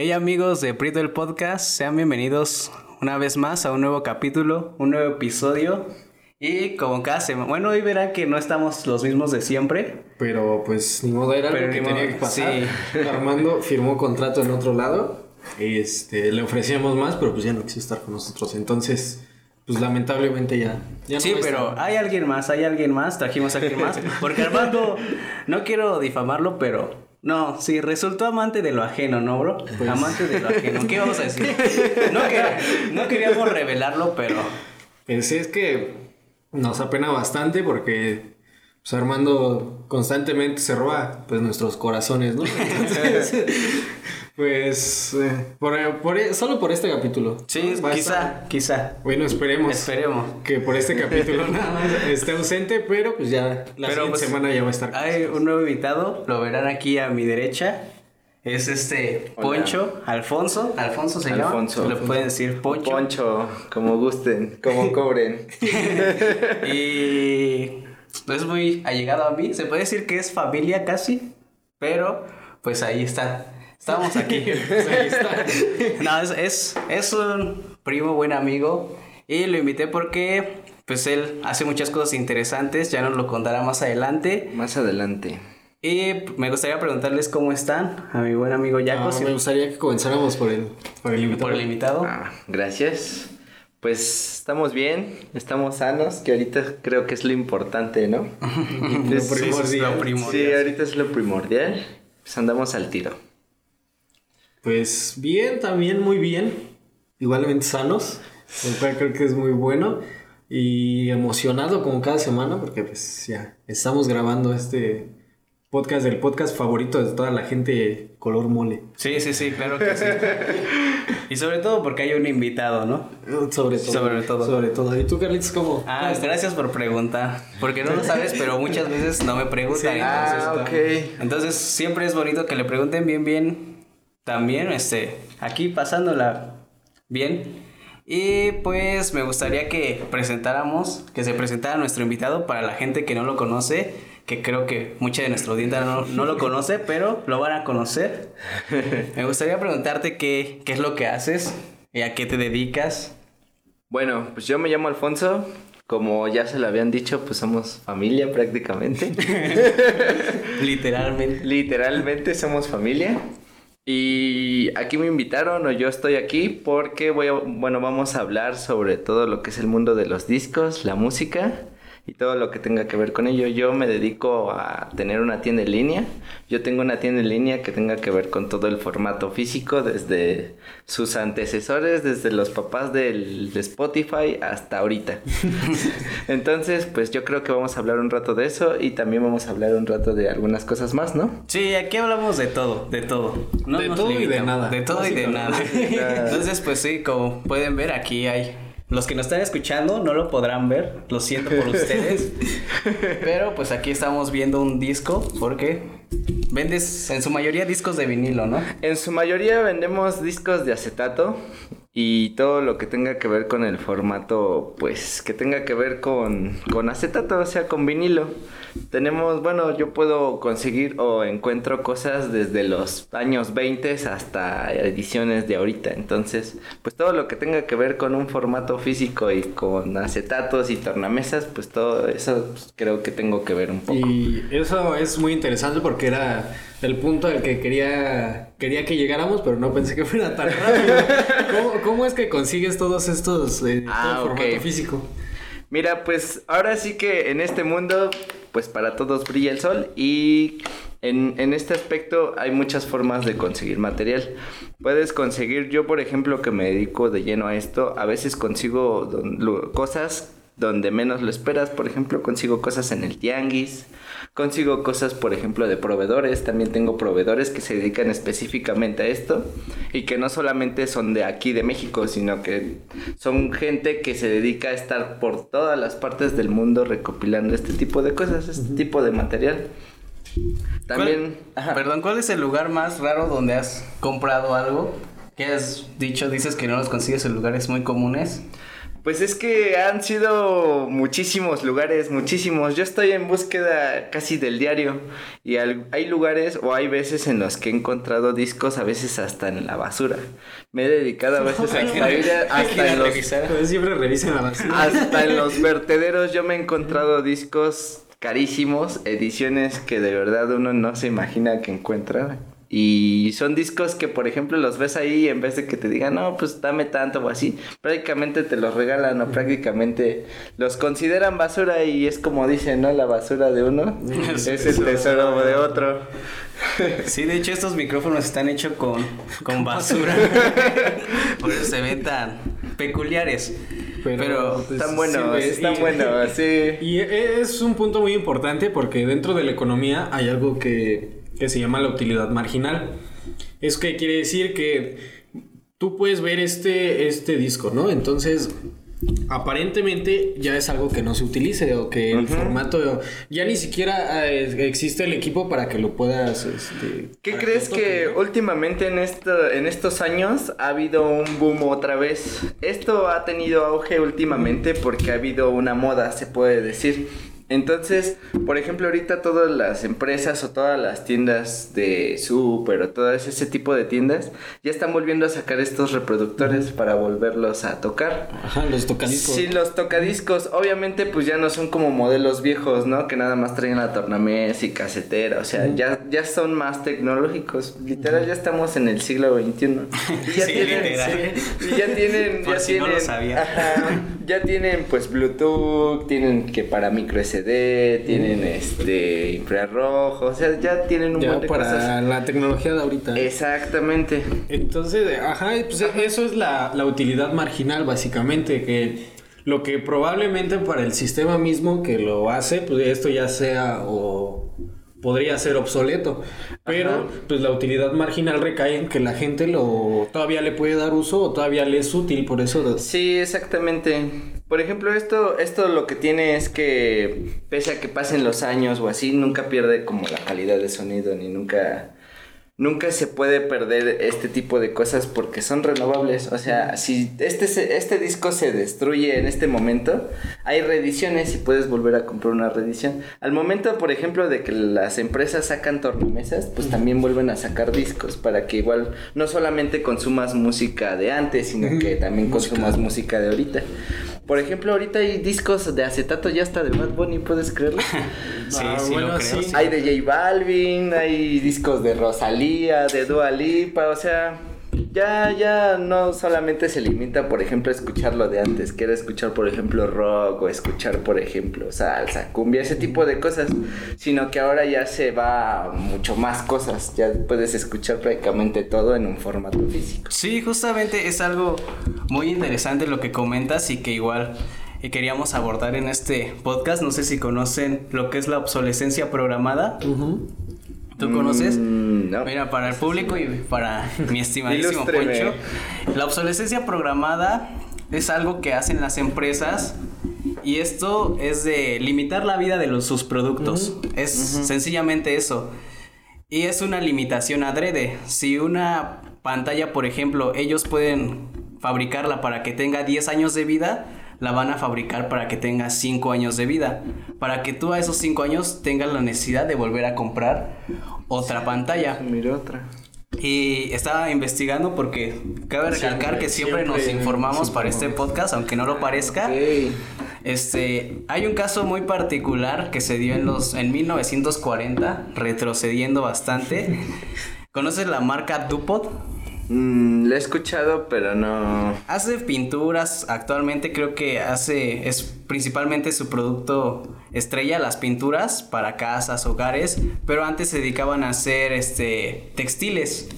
Hey amigos de Prito el Podcast, sean bienvenidos una vez más a un nuevo capítulo, un nuevo episodio. Y como cada semana, bueno, hoy verán que no estamos los mismos de siempre. Pero pues ni modo, era algo Pero que ni tenía que pasar. sí. Armando firmó contrato en otro lado. Este, le ofrecíamos más, pero pues ya no quiso estar con nosotros. Entonces, pues lamentablemente ya. Sí, pero hay alguien más, hay alguien más, trajimos a alguien más. Porque Armando, no quiero difamarlo, pero no, sí, resultó amante de lo ajeno, ¿no, bro? Pues- Amante de lo ajeno. ¿Qué vamos a decir? No, que- no queríamos revelarlo, pero Pues es que nos apena bastante porque pues Armando constantemente se roba pues nuestros corazones, ¿no? Entonces, pues eh, por, por- solo por este capítulo. sí, quizá, estar- quizá. Bueno, esperemos. Esperemos. Que por este capítulo nada más esté ausente, pero pues ya la Pero, siguiente pues, semana ya va a estar. Hay un nuevo invitado, lo verán aquí a mi derecha. Es este Hola. Poncho, Alfonso, Alfonso se Alfonso. llama. Le pueden decir Poncho. Poncho, como gusten, como cobren. Y es muy allegado a mí. Se puede decir que es familia casi, pero pues ahí está. Estamos aquí. Pues ahí está. no, es, es, es un primo, buen amigo. Y lo invité porque pues él hace muchas cosas interesantes. Ya nos lo contará más adelante. Más adelante. Y me gustaría preguntarles cómo están a mi buen amigo Jaco. Ah, si- me gustaría que comenzáramos por el, por el invitado. por el invitado. Ah, gracias. Pues estamos bien, estamos sanos, que ahorita creo que es lo importante, ¿no? Lo Sí, sí, primordial. es lo primordial. Sí, ahorita es lo primordial. Pues andamos al tiro. Pues bien, también muy bien. Igualmente sanos. Lo cual creo que es muy bueno. Y emocionado como cada semana porque pues ya estamos grabando este podcast del podcast favorito de toda la gente color mole. Sí, sí, sí, claro que sí. y sobre todo porque hay un invitado, ¿no? Sobre todo. Sobre todo. Sobre todo. ¿Y tú, Carlitos, cómo? Ah, gracias por preguntar. Porque no lo sabes, pero muchas veces no me preguntan. Sí. entonces, Ah, ok. entonces siempre es bonito que le pregunten bien, bien. También, este, aquí pasándola bien. Y pues me gustaría que presentáramos, que se presentara nuestro invitado para la gente que no lo conoce, que creo que mucha de nuestra audiencia no, no lo conoce, pero lo van a conocer. Me gustaría preguntarte qué, qué es lo que haces y a qué te dedicas. Bueno, pues yo me llamo Alfonso. Como ya se lo habían dicho, pues somos familia prácticamente. Literalmente. Literalmente somos familia. Y aquí me invitaron o yo estoy aquí porque voy a, bueno, vamos a hablar sobre todo lo que es el mundo de los discos, la música y todo lo que tenga que ver con ello. Yo me dedico a tener una tienda en línea. Yo tengo una tienda en línea que tenga que ver con todo el formato físico, desde sus antecesores, desde los papás del, de Spotify hasta ahorita. Entonces, pues yo creo que vamos a hablar un rato de eso y también vamos a hablar un rato de algunas cosas más, ¿no? Sí, aquí hablamos de todo, de todo. No De todo y de nada, De todo y de nada. Entonces, pues sí, como pueden ver, aquí hay. Los que nos están escuchando no lo podrán ver, lo siento por ustedes. Pero pues aquí estamos viendo un disco porque vendes en su mayoría discos de vinilo, ¿no? En su mayoría vendemos discos de acetato y todo lo que tenga que ver con el formato, pues que tenga que ver con, con acetato, o sea, con vinilo. Tenemos, bueno, yo puedo conseguir o encuentro cosas desde los años 20 hasta ediciones de ahorita. Entonces, pues todo lo que tenga que ver con un formato físico y con acetatos y tornamesas, pues todo eso pues, creo que tengo que ver un poco. Y eso es muy interesante porque era el punto al que quería, quería que llegáramos, pero no pensé que fuera tan rápido. ¿Cómo, cómo es que consigues todos estos eh, Ah, todo formato físico? Mira, pues ahora sí que en este mundo, pues para todos brilla el sol y en, en este aspecto hay muchas formas de conseguir material. Puedes conseguir, yo por ejemplo que me dedico de lleno a esto, a veces consigo cosas donde menos lo esperas, por ejemplo consigo cosas en el tianguis, consigo cosas por ejemplo de proveedores, también tengo proveedores que se dedican específicamente a esto y que no solamente son de aquí de México, sino que son gente que se dedica a estar por todas las partes del mundo recopilando este tipo de cosas, este tipo de material. También, ¿Cuál- ajá. Perdón, ¿cuál es el lugar más raro donde has comprado algo? Que has dicho, dices que no los consigues en lugares muy comunes. Pues es que han sido muchísimos lugares, muchísimos. Yo estoy en búsqueda casi del diario y hay lugares o hay veces en los que he encontrado discos, a veces hasta en la basura. Me he dedicado a veces a escribir hasta en los... Siempre revisen la basura. Hasta en los vertederos yo me he encontrado discos carísimos, ediciones que de verdad uno no se imagina que encuentra. Y son discos que, por ejemplo, los ves ahí en vez de que te digan, no, pues dame tanto o así, prácticamente te los regalan o prácticamente los consideran basura y es como dicen, ¿no? La basura de uno es el tesoro de otro. Sí, de hecho estos micrófonos están hechos con, con basura. por eso se ven tan peculiares. Pero, pues, están buenos, están buenos, sí. Y es un punto muy importante porque dentro de la economía hay algo que que se llama la utilidad marginal. Es que quiere decir que tú puedes ver este, este disco, ¿no? Entonces, aparentemente ya es algo que no se utilice o que el formato ya ni siquiera eh, existe el equipo para que lo puedas este, ¿Qué crees que últimamente en esto en estos años ha habido un boom otra vez? Esto ha tenido auge últimamente porque ha habido una moda, se puede decir. Entonces, por ejemplo, ahorita todas las empresas o todas las tiendas de súper o todo ese tipo de tiendas ya están volviendo a sacar estos reproductores para volverlos a tocar. Ajá, los tocadiscos. Sí, los tocadiscos. Obviamente, pues ya no son como modelos viejos, ¿no? Que nada más traen la tornamesa y casetera. O sea, ya, ya son más tecnológicos. Literal, ya estamos en el siglo XXI. Y ya tienen, y ya tienen, ya tienen, ya tienen pues Bluetooth, tienen que para micro tienen este infrarrojo, o sea, ya tienen un ya para la tecnología de ahorita. Exactamente. Entonces, ajá, pues eso es la, la utilidad marginal básicamente que lo que probablemente para el sistema mismo que lo hace, pues esto ya sea o podría ser obsoleto. Pero pues la utilidad marginal recae en que la gente lo todavía le puede dar uso o todavía le es útil, por eso. Sí, exactamente. Por ejemplo, esto, esto lo que tiene es que pese a que pasen los años o así, nunca pierde como la calidad de sonido ni nunca nunca se puede perder este tipo de cosas porque son renovables. O sea, si este, este disco se destruye en este momento, hay reediciones y puedes volver a comprar una reedición. Al momento, por ejemplo, de que las empresas sacan tornamesas, pues también vuelven a sacar discos para que igual no solamente consumas música de antes, sino que también consumas música de ahorita. Por ejemplo, ahorita hay discos de acetato ya hasta de Bad Bunny, ¿puedes creerlo? sí, ah, sí, lo creo, Hay de J Balvin, hay discos de Rosalía, de Dua Lipa, o sea, ya, ya no solamente se limita, por ejemplo, a escuchar lo de antes, que era escuchar, por ejemplo, rock o escuchar, por ejemplo, salsa, cumbia, ese tipo de cosas, sino que ahora ya se va mucho más cosas, ya puedes escuchar prácticamente todo en un formato físico. Sí, justamente es algo muy interesante lo que comentas y que igual eh, queríamos abordar en este podcast. No sé si conocen lo que es la obsolescencia programada. ¿Tú conoces? Mm, no. Mira, para el público y para mi estimadísimo Poncho, la obsolescencia programada es algo que hacen las empresas y esto es de limitar la vida de los, sus productos. Es sencillamente eso. Y es una limitación adrede. Si una pantalla, por ejemplo, ellos pueden fabricarla para que tenga 10 años de vida, la van a fabricar para que tenga 5 años de vida. Para que tú a esos 5 años tengas la necesidad de volver a comprar otra pantalla. Mira otra. Y estaba investigando porque cabe recalcar que siempre, nos informamos para este podcast, aunque no lo parezca. Este, hay un caso muy particular que se dio en los en 1940, retrocediendo bastante. ¿Conoces la marca Dupont? Mm, le he escuchado, pero no. Hace pinturas, actualmente creo que hace, es principalmente su producto estrella, las pinturas para casas, hogares, pero antes se dedicaban a hacer este textiles.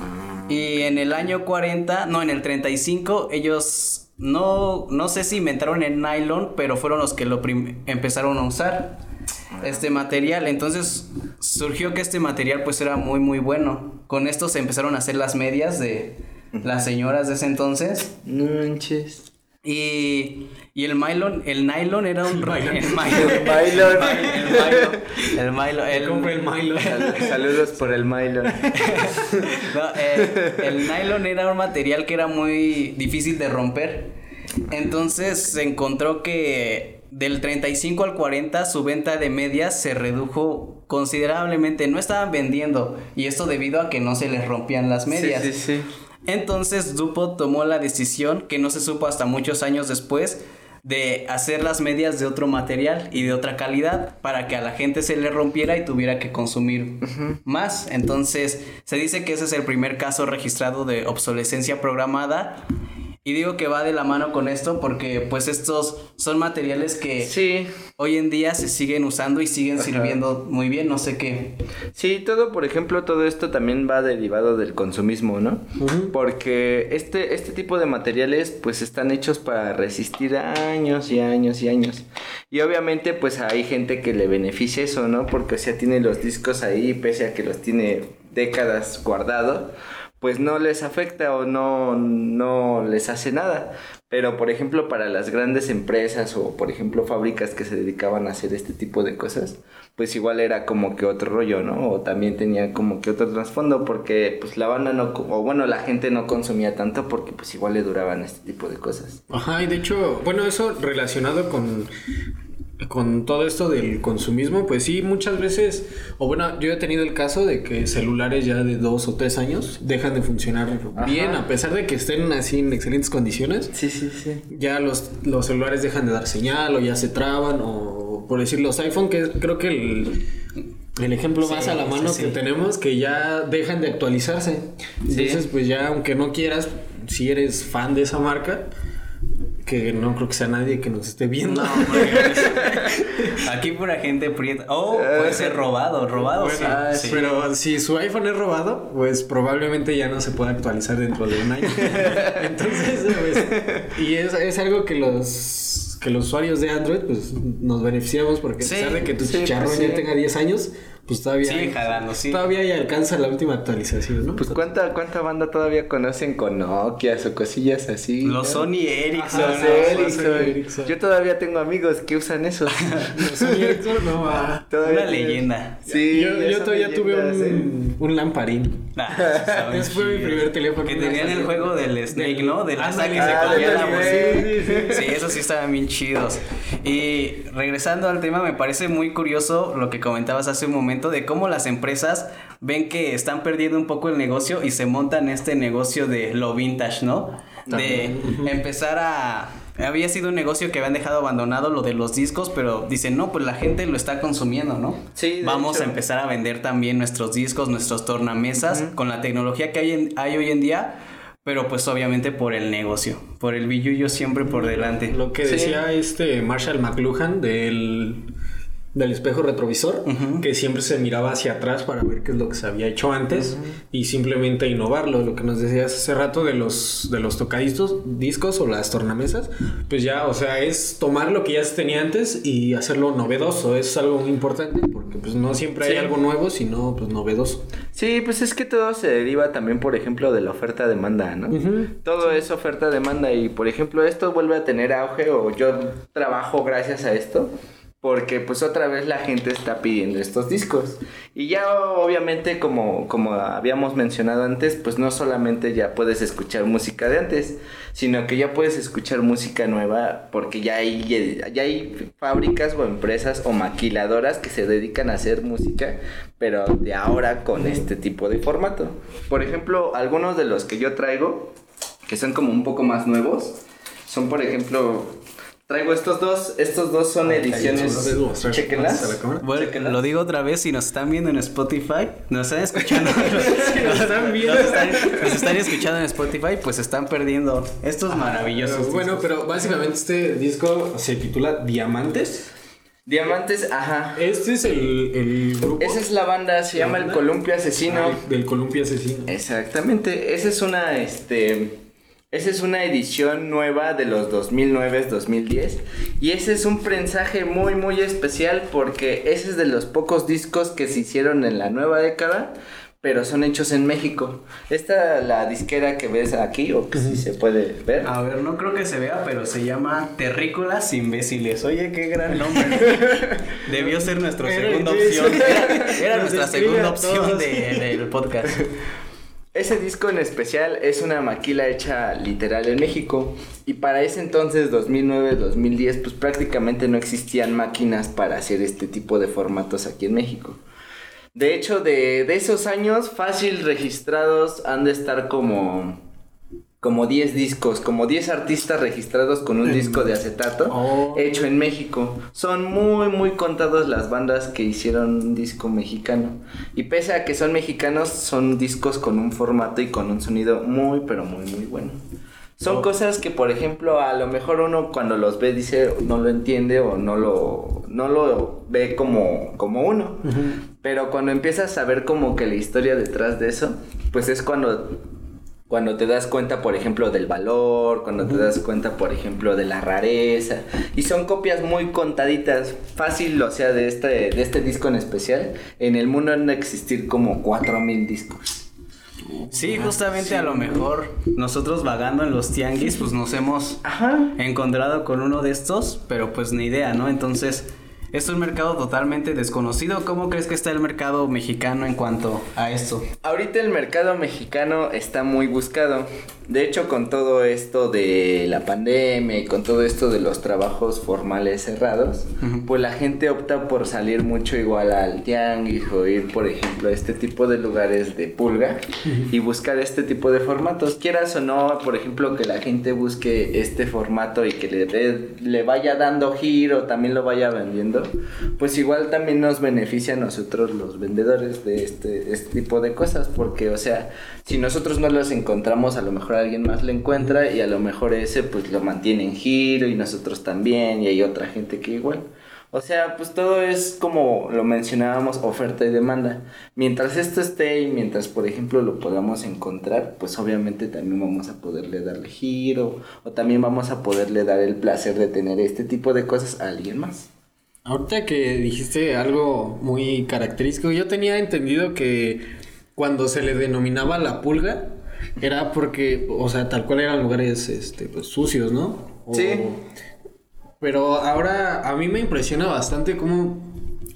Ah. Y en el año 40, no, en el 35, ellos no, no sé si inventaron el nylon, pero fueron los que lo empezaron a usar este material. Entonces surgió que este material pues era muy muy bueno. Con esto se empezaron a hacer las medias de las señoras de ese entonces. No manches. Y, y el nylon, el nylon era un el nylon. El nylon. El nylon. El, el Saludos por el nylon. no, eh, el nylon era un material que era muy difícil de romper. Entonces se encontró que del 35 al 40 su venta de medias se redujo considerablemente. No estaban vendiendo y esto debido a que no se les rompían las medias. Sí, sí, sí. Entonces Dupont tomó la decisión, que no se supo hasta muchos años después, de hacer las medias de otro material y de otra calidad para que a la gente se le rompiera y tuviera que consumir más. Entonces se dice que ese es el primer caso registrado de obsolescencia programada y digo que va de la mano con esto porque pues estos son materiales que Sí, hoy en día se siguen usando y siguen Ajá. sirviendo muy bien, no sé qué. sí, todo, por ejemplo, todo esto también va derivado del consumismo, ¿no? Ujú. Porque este, este tipo de materiales pues están hechos para resistir años y años y años. Y obviamente pues hay gente que le beneficia eso, ¿no? Porque o sea, tiene los discos ahí, pese a que los tiene décadas guardado, pues no les afecta o no, no les hace nada. Pero por ejemplo para las grandes empresas o por ejemplo fábricas que se dedicaban a hacer este tipo de cosas, pues igual era como que otro rollo, ¿no? O también tenía como que otro trasfondo porque pues la banda no, o bueno, la gente no consumía tanto porque pues igual le duraban este tipo de cosas. Ajá, y de hecho, bueno, eso relacionado con, con todo esto del consumismo, pues sí, muchas veces, o bueno, yo he tenido el caso de que celulares ya de dos o tres años dejan de funcionar Ajá. bien, a pesar de que estén así en excelentes condiciones. Sí, sí, sí. Ya los, los celulares dejan de dar señal o ya se traban o por decir los iPhone, que es- creo que el, el ejemplo Sí, más a la sí, mano sí. que tenemos, que ya dejan de actualizarse. Entonces, pues ya aunque no quieras, si eres fan de esa marca, que no creo que sea nadie que nos esté viendo. No, aquí pura gente prieta. Oh, puede ser robado, robado Bueno, sí, ah, sí. Pero si su iPhone es robado, pues probablemente ya no se pueda actualizar dentro de un año. Entonces, pues, y es, es algo que los que los usuarios de Android pues nos beneficiamos porque Sí, a pesar de que tu chicharrón pues, ya tenga 10 años, pues todavía Sigue jalando, sí. todavía ya alcanza la última actualización, ¿no? Pues cuánta, cuánta banda todavía conocen con Nokia o cosillas así. Los ¿no? Sony Ericsson. Los ¿no? Sony Ericsson. Ericsson. Yo todavía tengo amigos que usan esos. Los Sony Ericsson, no, ah. Todavía Una tienen- leyenda. Sí, yo, yo todavía tuve leyendas, ¿eh? un, un lamparín. Nah, Ese fue mi primer teléfono. Que tenían el juego del Snake, Del- ¿no? Del asa que se ah, comía la bolsa. sí, sí, Sí, esos sí estaban bien chidos. Y regresando al tema, me parece muy curioso lo que comentabas hace un momento de cómo las empresas ven que están perdiendo un poco el negocio y se montan este negocio de lo vintage, ¿no? De empezar a... Había sido un negocio que habían dejado abandonado lo de los discos, pero dicen, no, pues la gente lo está consumiendo, ¿no? Sí, de Vamos hecho. a empezar a vender también nuestros discos, nuestros tornamesas, con la tecnología que hay, en- hay hoy en día, pero pues obviamente por el negocio, por el billullo siempre por delante. Lo que Sí. decía este Marshall McLuhan del, del espejo retrovisor, que siempre se miraba hacia atrás para ver qué es lo que se había hecho antes y simplemente innovarlo. Lo que nos decías hace rato de los, de los tocadiscos discos o las tornamesas, pues ya, o sea, es tomar lo que ya se tenía antes y hacerlo novedoso. Es algo muy importante porque pues no siempre hay Sí. algo nuevo, sino pues novedoso. Sí, pues es que todo se deriva también, por ejemplo, de la oferta-demanda, ¿no? Todo es oferta-demanda y, por ejemplo, esto vuelve a tener auge o yo trabajo gracias a esto porque pues otra vez la gente está pidiendo estos discos. Y ya obviamente como, como habíamos mencionado antes, pues no solamente ya puedes escuchar música de antes, sino que ya puedes escuchar música nueva porque ya hay, ya hay fábricas o empresas o maquiladoras que se dedican a hacer música, pero de ahora con este tipo de formato. Por ejemplo, algunos de los que yo traigo, que son como un poco más nuevos, son por ejemplo... Traigo estos dos, estos dos son ediciones. ¿Puedes mostrar Chéquenlas. a la cámara? Bueno, lo digo otra vez, si nos están viendo en Spotify, nos están escuchando, nos están viendo. nos están, nos están escuchando en Spotify, pues están perdiendo estos maravillosos. Pero, bueno, pero básicamente este disco se titula Diamantes. Diamantes, ajá. Este es el, el grupo Esa es la banda, se llama El? Columpio Asesino. Ay, del Columpio Asesino. Exactamente, esa es una, este, esa es una edición nueva de los 2009-2010 y ese es un prensaje muy muy especial porque ese es de los pocos discos que se hicieron en la nueva década, pero son hechos en México. Esta la disquera que ves aquí o que sí se puede ver. A ver, no creo que se vea, pero se llama Terrícolas Imbéciles. Oye, qué gran nombre. Debió ser nuestra segunda opción. Era, nuestra segunda opción de- del podcast. Ese disco en especial es una maquila hecha literal en México y para ese entonces 2009-2010 pues prácticamente no existían máquinas para hacer este tipo de formatos aquí en México. De hecho, de, de esos años fácil registrados han de estar como como 10 discos, como 10 artistas registrados con un disco de acetato Oh. hecho en México. Son muy, muy contados las bandas que hicieron un disco mexicano. Y pese a que son mexicanos, son discos con un formato y con un sonido muy, pero muy, muy bueno. Son Oh. cosas que, por ejemplo, a lo mejor uno cuando los ve dice no lo entiende o no lo, no lo ve como, como uno. Pero cuando empiezas a ver como que la historia detrás de eso, pues es cuando cuando te das cuenta, por ejemplo, del valor, cuando te das cuenta, por ejemplo, de la rareza. Y son copias muy contaditas. Fácil, o sea, de este, de este disco en especial. En el mundo han de existir como 4000 discos. Sí, justamente a lo mejor nosotros vagando en los tianguis, pues nos hemos Ajá. encontrado con uno de estos, pero pues ni idea, ¿no? Entonces, es un mercado totalmente desconocido. ¿Cómo crees que está el mercado mexicano en cuanto a esto? Ahorita el mercado mexicano está muy buscado. De hecho, con todo esto de la pandemia y con todo esto de los trabajos formales cerrados, pues la gente opta por salir mucho igual al tianguis o ir, por ejemplo, a este tipo de lugares de pulga y buscar este tipo de formatos. Quieras o no, por ejemplo, que la gente busque este formato y que le, le vaya dando giro, también lo vaya vendiendo, pues igual también nos beneficia a nosotros los vendedores de este, este tipo de cosas, porque, o sea, si nosotros no los encontramos, a lo mejor alguien más lo encuentra y a lo mejor ese pues lo mantiene en giro y nosotros también y hay otra gente que igual. O sea, pues todo es como lo mencionábamos, oferta y demanda. Mientras esto esté y mientras, por ejemplo, lo podamos encontrar, pues obviamente también vamos a poderle darle giro o también vamos a poderle dar el placer de tener este tipo de cosas a alguien más. Ahorita que dijiste algo muy característico, yo tenía entendido que cuando se le denominaba la pulga era porque, o sea, tal cual eran lugares este, pues, sucios, ¿no? O- Sí. Pero ahora a mí me impresiona bastante cómo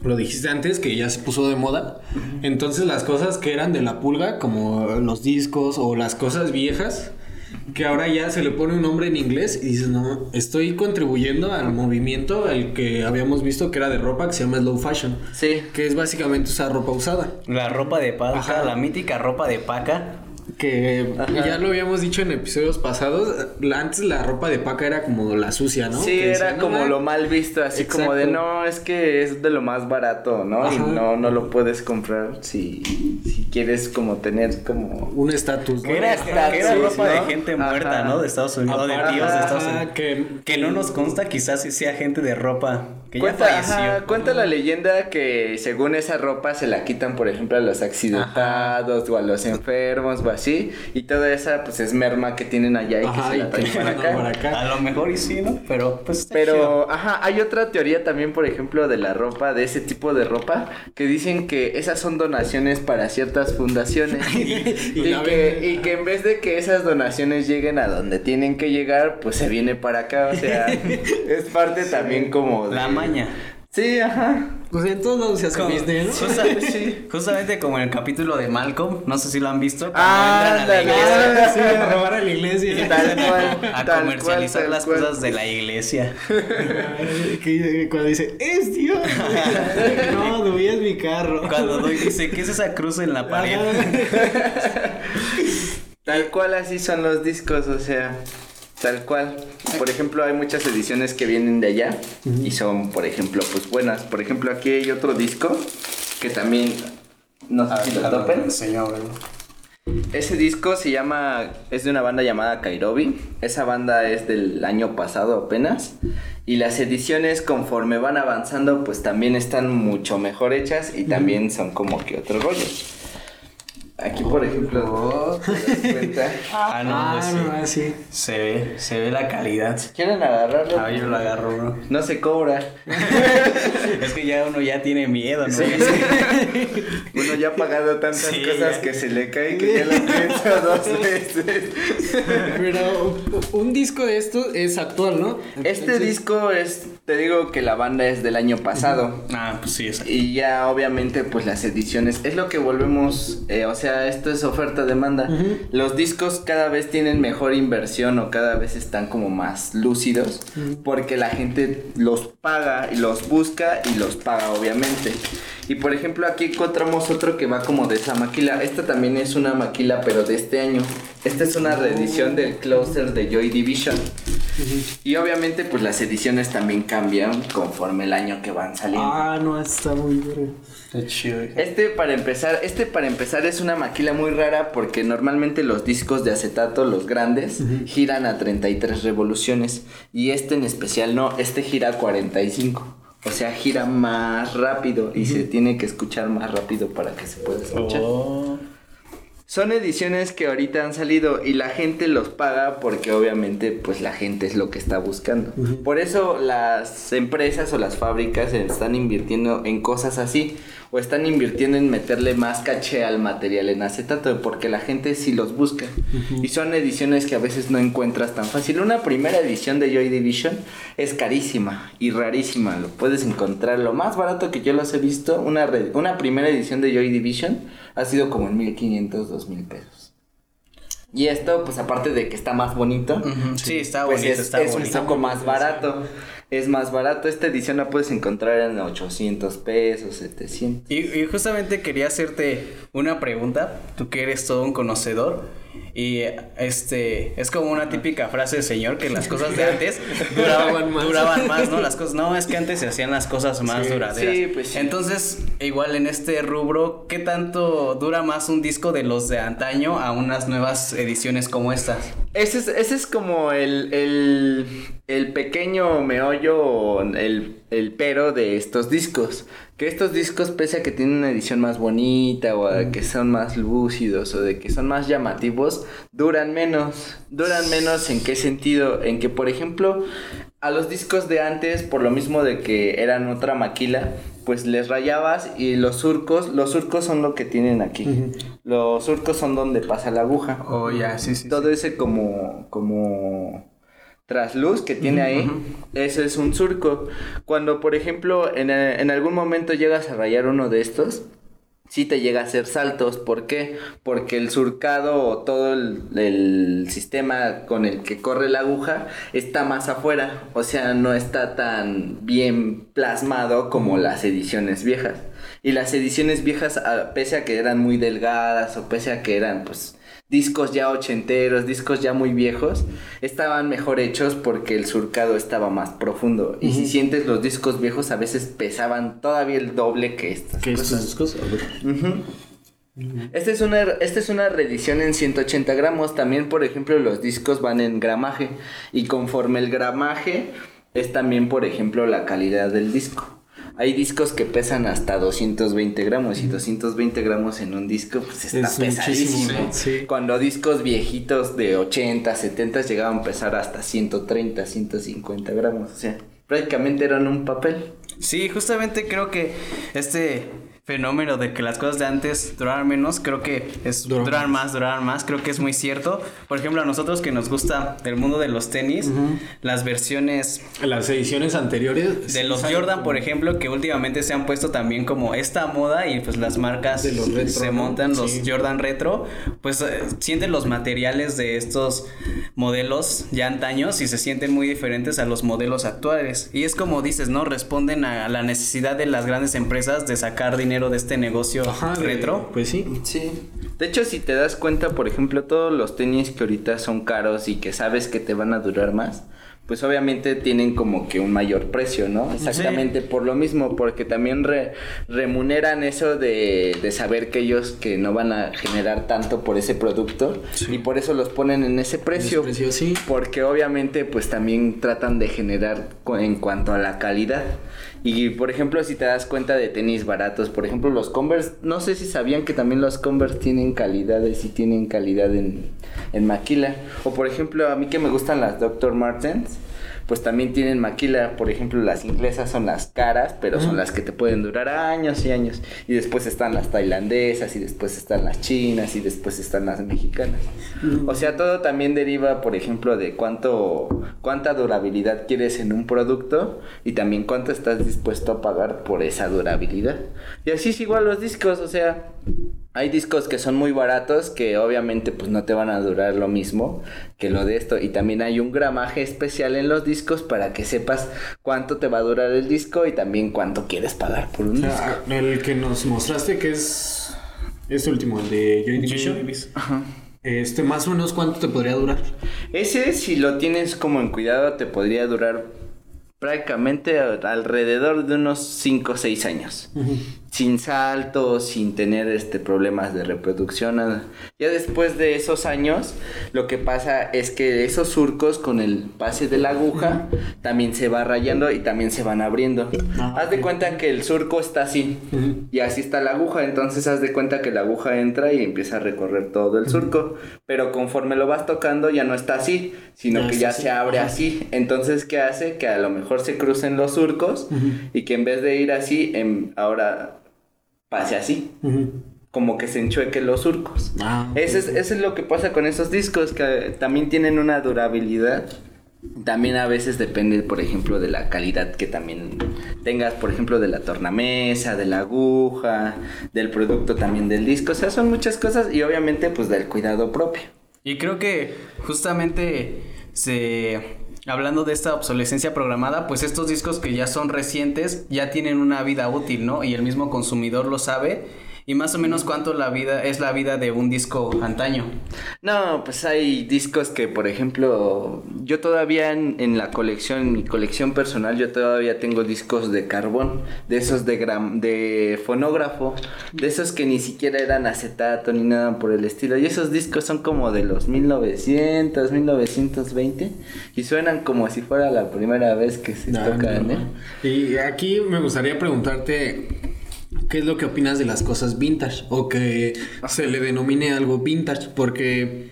lo dijiste antes, que ya se puso de moda. Entonces las cosas que eran de la pulga, como los discos o las cosas viejas, que ahora ya se le pone un nombre en inglés y dices, no, estoy contribuyendo al movimiento, el que habíamos visto que era de ropa, que se llama slow fashion, Sí, que es básicamente usar ropa usada. La ropa de paca, Ajá. la mítica ropa de paca. Que Ajá. ya lo habíamos dicho en episodios pasados, antes la ropa de paca era como la sucia, ¿no? Sí, Que era decían, como "No, lo mal visto, así como de no, es que es de lo más barato, ¿no? Y no, no lo puedes comprar si, si quieres como tener como... Un estatus, ¿no? Que era, sí, ropa de ¿no? gente Ajá. muerta, ¿no? De Estados Unidos, de tíos de Estados ajá, Unidos. que, Que no nos consta, quizás sí sea gente de ropa que ya Cuenta, falleció. ajá, cuenta la leyenda que según esa ropa se la quitan, por ejemplo, a los accidentados o a los enfermos o así. Y toda esa, pues, es merma que tienen allá y Ajá, que se y la traen para acá. para acá. A lo mejor y sí, ¿no? Pero pues. Pero, ajá, hay otra teoría también, por ejemplo, de la ropa, de ese tipo de ropa, que dicen que esas son donaciones para ciertas fundaciones. y, Y la que, venden. y que en vez de que esas donaciones lleguen a donde tienen que llegar, pues se viene para acá. O sea, es parte también como de... La maña. Sí, ajá. Pues en todos lados se hace Como- business, ¿no? justa- Justamente como en el capítulo de Malcolm, no sé si lo han visto, Ah, entran a la ándale. iglesia Ah, sí, a robar a la iglesia. Tal cual, a tal comercializar cual, las cual. cosas de la iglesia. Que cuando dice, es Dios. no, no, es mi carro. Cuando doy dice, ¿qué es esa cruz en la pared? Tal cual así son los discos, o sea, tal cual. Por ejemplo, hay muchas ediciones que vienen de allá y son, por ejemplo, pues buenas. Por ejemplo, aquí hay otro disco que también, no sé si lo topen. Ese disco se llama, es de una banda llamada Kairobi. Esa banda es del año pasado apenas. Y las ediciones conforme van avanzando pues también están mucho mejor hechas y también son como que otro rollo. Aquí por ejemplo, ¿te das cuenta? Ah, no, Ah, pues sí. no, sí. Se ve, se ve la calidad. ¿Quieren agarrarlo? Ah, yo lo agarro, bro. No se cobra. Es que ya uno ya tiene miedo, ¿no? Sí. Uno ya ha pagado tantas Sí, cosas ya. que se le cae que ya lo piensa dos veces. Pero un disco de estos es actual, ¿no? Este disco es, te digo que la banda es del año pasado. Ah, pues sí, es Y ya obviamente pues las ediciones es lo que volvemos, eh, o sea, sea, esto es oferta-demanda. Los discos cada vez tienen mejor inversión o cada vez están como más lúcidos porque la gente los paga y los busca y los paga, obviamente. Y por ejemplo, aquí encontramos otro que va como de esa maquila. Esta también es una maquila, pero de este año. Esta es una reedición del Closer de Joy Division. Y obviamente, pues las ediciones también cambian conforme el año que van saliendo. Ah, no, está muy bien. Está chido. Este para empezar, este para empezar es una maquila muy rara porque normalmente los discos de acetato, los grandes, giran a 33 revoluciones y este en especial no, este gira a 45. O sea, gira más rápido y se tiene que escuchar más rápido para que se pueda escuchar. Oh. Son ediciones que ahorita han salido y la gente los paga porque obviamente pues la gente es lo que está buscando. Por eso las empresas o las fábricas están invirtiendo en cosas así o están invirtiendo en meterle más caché al material en acetato porque la gente sí los busca. Y son ediciones que a veces no encuentras tan fácil. Una primera edición de Joy Division es carísima y rarísima. Lo puedes encontrar. Lo más barato que yo los he visto, una, una primera edición de Joy Division ha sido como en 1500, 2000 pesos. Y esto, pues aparte de que está más bonito, Sí, está pues bonito, es, está es bonito. un poco más barato. Es más barato. Esta edición la puedes encontrar en 800 pesos, 700. Y, y justamente quería hacerte una pregunta, tú que eres todo un conocedor. Y este es como una típica frase de señor que las cosas de antes duraban, más. duraban más, ¿no? Las cosas, no, es que antes se hacían las cosas más Sí, duraderas. sí, pues sí. Entonces, igual en este rubro, ¿qué tanto dura más un disco de los de antaño a unas nuevas ediciones como estas? Ese es, ese es como el, el, el pequeño meollo el, el pero de estos discos. Que estos discos, pese a que tienen una edición más bonita o a que son más lúcidos o de que son más llamativos, duran menos. Duran menos en qué sentido? En que, por ejemplo, a los discos de antes, por lo mismo de que eran otra maquila, pues les rayabas y los surcos, los surcos son lo que tienen aquí. Los surcos son donde pasa la aguja Oh, ya, sí, sí. todo ese como como trasluz que tiene ahí, ese es un surco. Cuando, por ejemplo, en, eh, en algún momento llegas a rayar uno de estos, sí te llega a hacer saltos. ¿Por qué? Porque el surcado o todo el, el sistema con el que corre la aguja está más afuera. O sea, no está tan bien plasmado como las ediciones viejas. Y las ediciones viejas, a- pese a que eran muy delgadas o pese a que eran, pues, discos ya ochenteros, discos ya muy viejos, estaban mejor hechos porque el surcado estaba más profundo. Y si sientes los discos viejos, a veces pesaban todavía el doble que estas ¿Qué cosas. estos discos? A ver. Ujú. Esta es, una, esta es una reedición en 180 gramos. También, por ejemplo, los discos van en gramaje. Y conforme el gramaje es también, por ejemplo, la calidad del disco. Hay discos que pesan hasta 220 gramos y 220 gramos en un disco pues está Es pesadísimo. sí. Cuando discos viejitos de 80, 70 llegaban a pesar hasta 130, 150 gramos. O sea, prácticamente eran un papel. Sí, justamente creo que este fenómeno de que las cosas de antes duraran menos, creo que es Duran durar más, durar más, creo que es muy cierto. Por ejemplo, a nosotros que nos gusta del mundo de los tenis, las versiones Las ediciones anteriores. de los Jordan, por ejemplo, que últimamente se han puesto también como esta moda y pues las marcas De los retro, se montan los Sí. Jordan retro, pues eh, sienten los materiales de estos modelos ya antaños y se sienten muy diferentes a los modelos actuales. Y es como dices, ¿no? Responden a la necesidad de las grandes empresas de sacar dinero de este negocio Ajá, retro. Pues sí. Sí. De hecho, si te das cuenta, por ejemplo, todos los tenis que ahorita son caros y que sabes que te van a durar más, pues obviamente tienen como que un mayor precio, ¿no? Exactamente por lo mismo, porque también re- remuneran eso de, de saber que ellos que no van a generar tanto por ese producto y por eso los ponen en ese precio. precio, sí. Porque obviamente pues también tratan de generar en cuanto a la calidad. Y por ejemplo, si te das cuenta de tenis baratos, por ejemplo, los Converse, no sé si sabían que también los Converse tienen calidades y tienen calidad en, en maquila. O por ejemplo, a mí que me gustan las Dr. Martens, pues también tienen maquila. Por ejemplo, las inglesas son las caras, pero son las que te pueden durar años y años. Y después están las tailandesas, y después están las chinas, y después están las mexicanas. O sea, todo también deriva, por ejemplo, de cuánto, cuánta durabilidad quieres en un producto y también cuánto estás dispuesto a pagar por esa durabilidad. Y así es igual los discos, o sea, Hay discos que son muy baratos que obviamente pues no te van a durar lo mismo que lo de esto y también hay un gramaje especial en los discos para que sepas cuánto te va a durar el disco y también cuánto quieres pagar por un O disco. el que nos mostraste que es este último, el de Joy Division. Ajá. Este, más o menos, ¿cuánto te podría durar? Ese si lo tienes como en cuidado te podría durar prácticamente alrededor de unos 5 o 6 años. Sin saltos, sin tener este problemas de reproducción. nada. Ya después de esos años, lo que pasa es que esos surcos con el pase de la aguja también se va rayando y también se van abriendo. Ah, haz de cuenta que el surco está así y así está la aguja, entonces haz de cuenta que la aguja entra y empieza a recorrer todo el surco, pero conforme lo vas tocando ya no está así, sino Ya que ya así, se abre así. Entonces, ¿qué hace? Que a lo mejor se crucen los surcos y que en vez de ir así, em, ahora pase así, como que se enchuequen los surcos. Ah. Eso es, eso es lo que pasa con esos discos, que también tienen una durabilidad. También a veces depende, por ejemplo, de la calidad que también tengas, por ejemplo, de la tornamesa, de la aguja, del producto también del disco. O sea, son muchas cosas y obviamente pues del cuidado propio. Y creo que justamente se hablando de esta obsolescencia programada, pues estos discos que ya son recientes ya tienen una vida útil, ¿no? Y el mismo consumidor lo sabe y más o menos cuánto la vida es la vida de un disco antaño. No, pues hay discos que, por ejemplo, yo todavía en, en la colección, en mi colección personal, yo todavía tengo discos de carbón, de esos de gram, de fonógrafo, de esos que ni siquiera eran acetato ni nada por el estilo. Y esos discos son como de los 1900, 1920 y suenan como si fuera la primera vez que se tocan. ¿eh? Y aquí me gustaría preguntarte qué es lo que opinas de las cosas vintage o que se le denomine algo vintage porque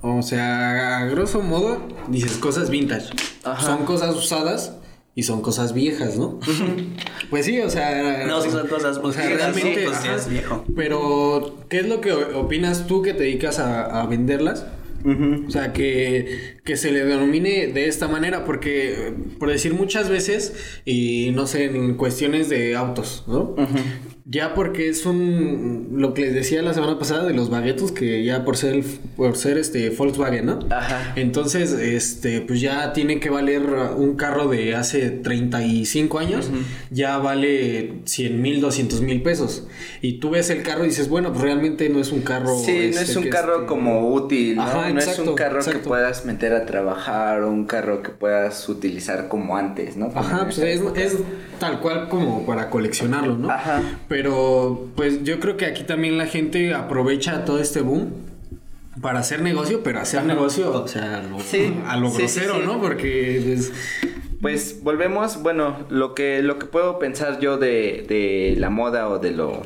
o sea, a grosso modo dices cosas vintage. Ajá. Son cosas usadas y son cosas viejas, ¿no? pues sí, o sea, No, sí son cosas o sea, realmente pues ajá. viejo. Pero ¿qué es lo que opinas tú que te dedicas a, a venderlas? O sea, que, que se le denomine de esta manera, porque, por decir muchas veces, y no sé, en cuestiones de autos, ¿no? Ya porque es un, lo que les decía la semana pasada de los baguetos, que ya por ser, por ser este Volkswagen, ¿no? Ajá. Entonces, este, pues ya tiene que valer un carro de hace 35 años, ya vale 100 mil, 200 mil pesos. Y tú ves el carro y dices, bueno, pues realmente no es un carro. Sí, no este, es un que, carro este, como útil, ¿no? Ajá, no es un carro que puedas meter a trabajar o un carro que puedas utilizar como antes, ¿no? Como Ajá, pues es, tal cual como para coleccionarlo, ¿no? Ajá. Pero pues yo creo que aquí también la gente aprovecha todo este boom para hacer negocio, pero hacer negocio, o sea, a lo, Sí, a lo sí, sí, grosero, sí. ¿no? Porque pues, Pues volvemos, bueno, lo que, lo que puedo pensar yo de, de la moda o de lo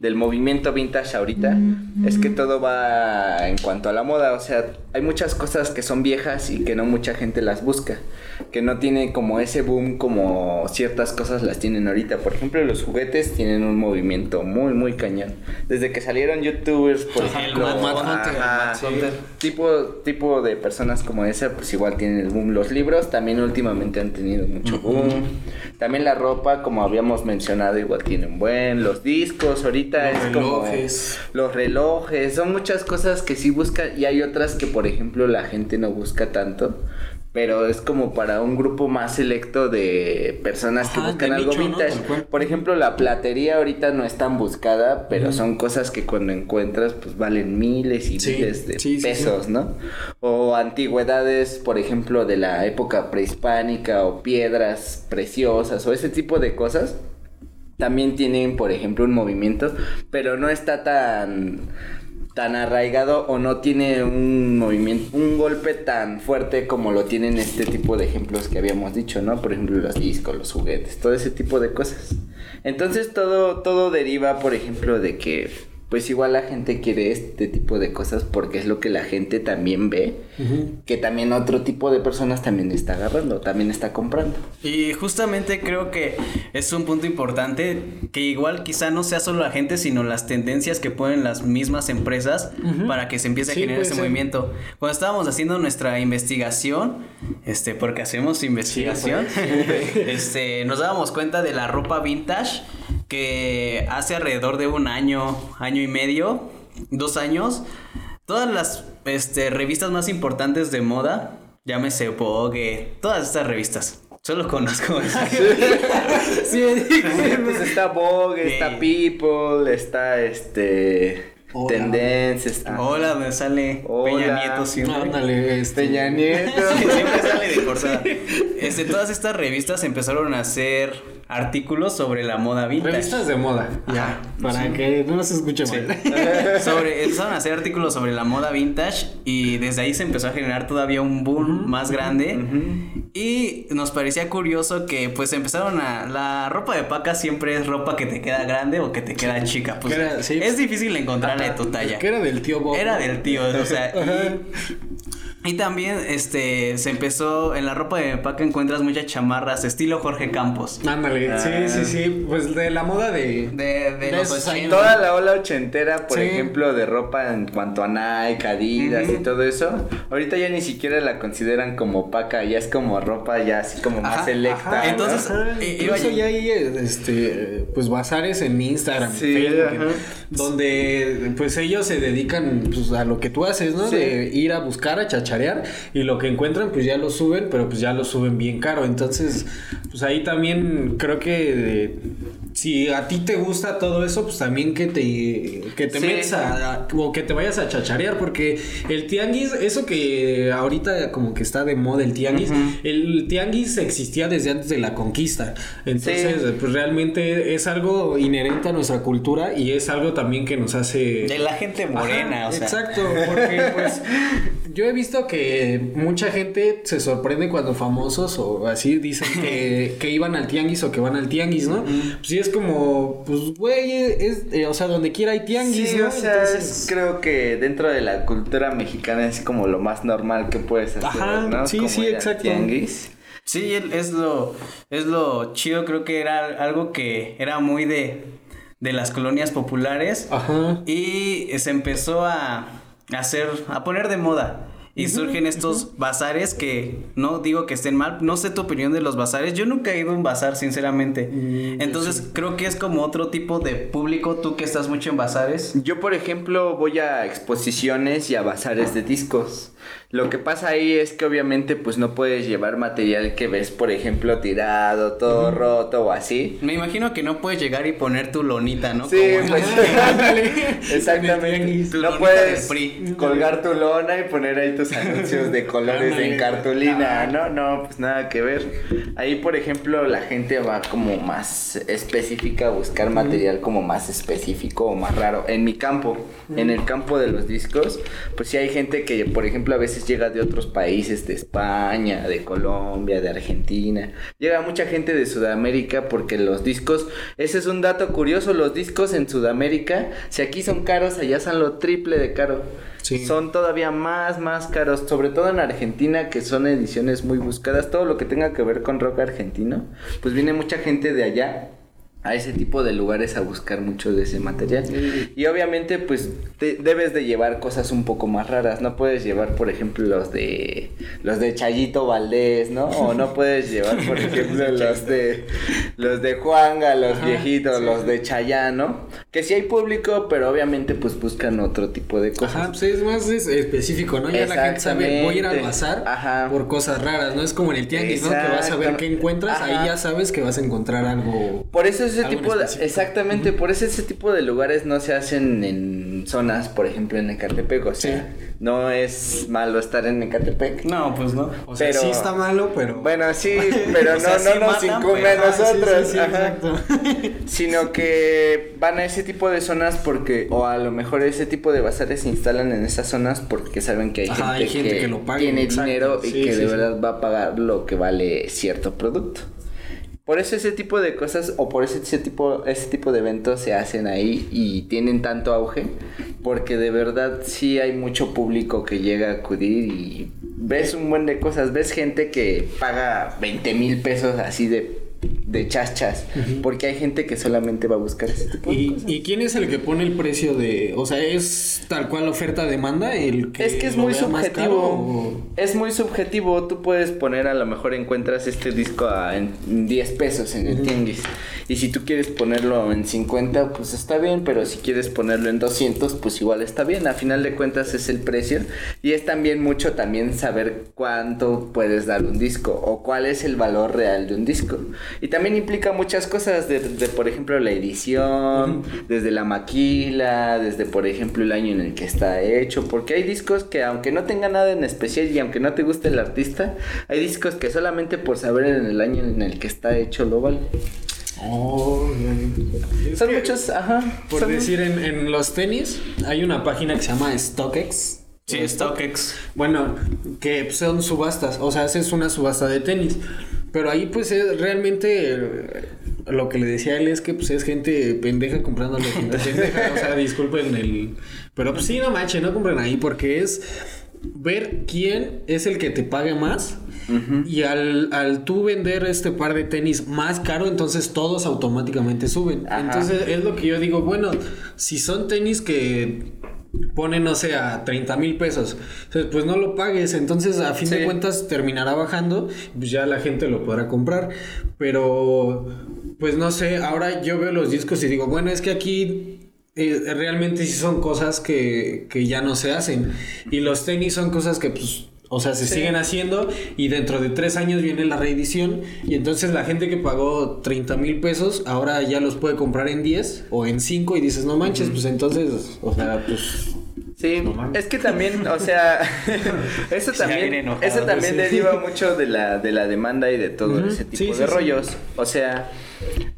del movimiento vintage ahorita es que todo va en cuanto a la moda, o sea, hay muchas cosas que son viejas y que no mucha gente las busca, que no tiene como ese boom como ciertas cosas las tienen ahorita. Por ejemplo, los juguetes tienen un movimiento muy muy cañón. Desde que salieron youtubers, por Ajá, el ejemplo, Mad- Mad Hunter, ajá, el Mad Hunter. tipo, tipo de personas como esa, pues igual tienen el boom. Los libros también últimamente han tenido mucho boom. También la ropa, como habíamos mencionado, igual tienen buen. Los discos, ahorita Los es relojes. como. Los relojes, son muchas cosas que sí buscan y hay otras que, por ejemplo, la gente no busca tanto. Pero es como para un grupo más selecto de personas que buscan algo vintage. Por ejemplo, la platería ahorita no es tan buscada, pero son cosas que cuando encuentras, pues valen miles y Sí, miles de sí, sí, pesos, ¿no? O antigüedades, por ejemplo, de la época prehispánica o piedras preciosas o ese tipo de cosas. También tienen, por ejemplo, un movimiento, pero no está tan tan arraigado o no tiene un movimiento, un golpe tan fuerte como lo tienen este tipo de ejemplos que habíamos dicho, ¿no? Por ejemplo, los discos, los juguetes, todo ese tipo de cosas. Entonces todo todo deriva, por ejemplo, de que pues igual la gente quiere este tipo de cosas porque es lo que la gente también ve, que también otro tipo de personas también está agarrando, también está comprando. Y justamente creo que es un punto importante que igual quizá no sea solo la gente, sino las tendencias que ponen las mismas empresas para que se empiece a Sí, generar ese ser. movimiento. Cuando estábamos haciendo nuestra investigación, este, porque hacemos investigación, este, nos dábamos cuenta de la ropa vintage que hace alrededor de un año, año y medio, dos años, todas las este, revistas más importantes de moda, llámese Vogue, todas estas revistas. Solo conozco sí, pues está Vogue, está People, está este Hola. Tendencias. Hola, me sale Hola. Peña Nieto siempre. Ándale, este. Peña Nieto. siempre sale de portada. Este, todas estas revistas empezaron a hacer artículos sobre la moda vintage. Revistas de moda, ya. Ajá, Para sí. que no se escuche Sí. mal. sobre, empezaron a hacer artículos sobre la moda vintage y desde ahí se empezó a generar todavía un boom más grande y nos parecía curioso que pues empezaron a la ropa de paca siempre es ropa que te queda grande o que te queda chica pues era- sí. es difícil encontrarla de tu talla Que era del tío Bob. era del tío o sea y, y también este se empezó en la ropa de paca encuentras muchas chamarras estilo Jorge Campos Ándale, sí, sí, sí. Pues de la moda de. de, de De los esos 80. Toda la ola ochentera, por Sí. ejemplo, de ropa en cuanto a Nike, Adidas y todo eso, ahorita ya ni siquiera la consideran como paca, ya es como ropa ya así como más selecta. Entonces, eh, incluso ya hay este pues bazares en Instagram, Sí, Facebook, ajá. donde pues ellos se dedican pues, a lo que tú haces, ¿no? Sí. De ir a buscar, a y lo que encuentran pues ya lo suben, pero pues ya lo suben bien caro. Entonces, pues ahí también creo que si a ti te gusta todo eso, pues también que te que te Sí. metas a, o que te vayas a chacharear porque el tianguis, eso que ahorita como que está de moda el tianguis, el tianguis existía desde antes de la conquista. Entonces, Sí. pues realmente es algo inherente a nuestra cultura y es algo también que nos hace de la gente morena Ajá, o sea Exacto, porque pues yo he visto que mucha gente se sorprende cuando famosos o así dicen que, que iban al tianguis o que van al tianguis, ¿no? Pues sí es como, pues güey, es, eh, o sea, donde quiera hay tianguis, Sí, ¿no? o sea, Entonces- es- creo que dentro de la cultura mexicana es como lo más normal que puedes hacer, Ajá, ¿no? sí, Como sí, exacto. tianguis. Sí, es lo, es lo chido, creo que era algo que era muy de, de las colonias populares Ajá. y se empezó a hacer, a poner de moda. Y surgen estos bazares que no digo que estén mal, no sé tu opinión de los bazares, yo nunca he ido a un bazar sinceramente. Mm, Entonces creo que es como otro tipo de público, tú que estás mucho en bazares. Yo, por ejemplo, voy a exposiciones y a bazares de discos. Lo que pasa ahí es que obviamente pues no puedes llevar material que ves, por ejemplo, tirado, todo roto o así. Me imagino que no puedes llegar y poner tu lonita, ¿no? Sí, Como pues, exactamente. No puedes colgar tu lona y poner ahí tus anuncios de colores en cartulina. No, no, pues nada que ver. Ahí, por ejemplo, la gente va como más específica a buscar material como más específico o más raro. En mi campo, en el campo de los discos, pues sí hay gente que, por ejemplo, a veces llega de otros países, de España, de Colombia, de Argentina. Llega mucha gente de Sudamérica porque los discos, ese es un dato curioso, los discos en Sudamérica, si aquí son caros, allá son lo triple de caro. Sí. Son todavía más, más caros, sobre todo en Argentina, que son ediciones muy buscadas. Todo lo que tenga que ver con rock argentino, pues viene mucha gente de allá a ese tipo de lugares a buscar mucho de ese material. Y obviamente, pues te- debes de llevar cosas un poco más raras. No puedes llevar, por ejemplo, los de los de Chayito Valdés, ¿no? O no puedes llevar, por ejemplo, los de los de Juanga, los Ajá, viejitos, sí. los de Chayano, que sí hay público, pero obviamente pues buscan otro tipo de cosas. Ajá, pues es más es específico, ¿no? Ya la gente sabe, voy a ir al bazar Ajá. por cosas raras, ¿no? Es como en el tianguis, ¿no? Que vas a ver qué encuentras, Ajá. ahí ya sabes que vas a encontrar algo. Por eso ese tipo de, exactamente, por eso ese tipo de lugares no se hacen en zonas, por ejemplo, en Ecatepec, o sea, Sí. no es malo estar en Ecatepec. No, pues no. O sea, Pero- sí está malo, pero. Bueno, sí, pero no, sea, no sí nos incumbe pero- a nosotros, sí, ajá. sino que van a ese tipo de zonas porque, o a lo mejor ese tipo de bazares se instalan en esas zonas porque saben que hay, Ajá, gente, hay gente que, que lo paga, tiene exacto. dinero y que de verdad va a pagar lo que vale cierto producto. Por eso ese tipo de cosas o por eso ese tipo, ese tipo de eventos se hacen ahí y tienen tanto auge porque de verdad sí hay mucho público que llega a acudir y ves un buen de cosas, ves gente que paga 20 mil pesos así de de chas porque hay gente que solamente va a buscar ese tipo de ¿Y, cosas. ¿Y quién es el que pone el precio de, o sea, es tal cual oferta-demanda el que Es que es muy subjetivo. Es muy subjetivo. Tú puedes poner, a lo mejor encuentras este disco a, en 10 pesos en el tianguis. Y si tú quieres ponerlo en 50, pues está bien. Pero si quieres ponerlo en 200, pues igual está bien. A final de cuentas es el precio. Y es también mucho también saber cuánto puedes dar un disco. O cuál es el valor real de un disco. Y también implica muchas cosas. De, de, por ejemplo, la edición. Desde la maquila. Desde, por ejemplo, el año en el que está hecho. Porque hay discos que aunque no tenga nada en especial y aunque no te guste el artista, hay discos que solamente por saber en el año en el que está hecho lo vale. Oh. Es Son muchos, ajá. Por son- decir, en, en los tenis hay una página que se llama StockX. Sí. StockX. Bueno, que son subastas, o sea, haces una subasta de tenis. Pero ahí pues es realmente eh, lo que le decía a él es que pues es gente pendeja comprando a gente pendeja. O sea, disculpen el... Pero pues sí, no manches, no compren ahí porque es ver quién es el que te pague más. Y al, al tú vender este par de tenis más caro, entonces todos automáticamente suben. Ajá. Entonces es lo que yo digo, bueno, si son tenis que ponen, no sé, a 30 mil pesos, pues no lo pagues, entonces a fin Sí. de cuentas terminará bajando, pues ya la gente lo podrá comprar, pero pues no sé, ahora yo veo los discos y digo, bueno, es que aquí eh, realmente sí son cosas que, que ya no se hacen, y los tenis son cosas que pues... O sea, se siguen haciendo y dentro de tres años viene la reedición y entonces la gente que pagó 30 mil pesos ahora ya los puede comprar en 10 o en 5 y dices, no manches, pues entonces, o sea, pues... Sí, No es que también, o sea, eso también, enojado, eso también sí. deriva mucho de la, de la demanda y de todo ese tipo sí, de rollos. O sea,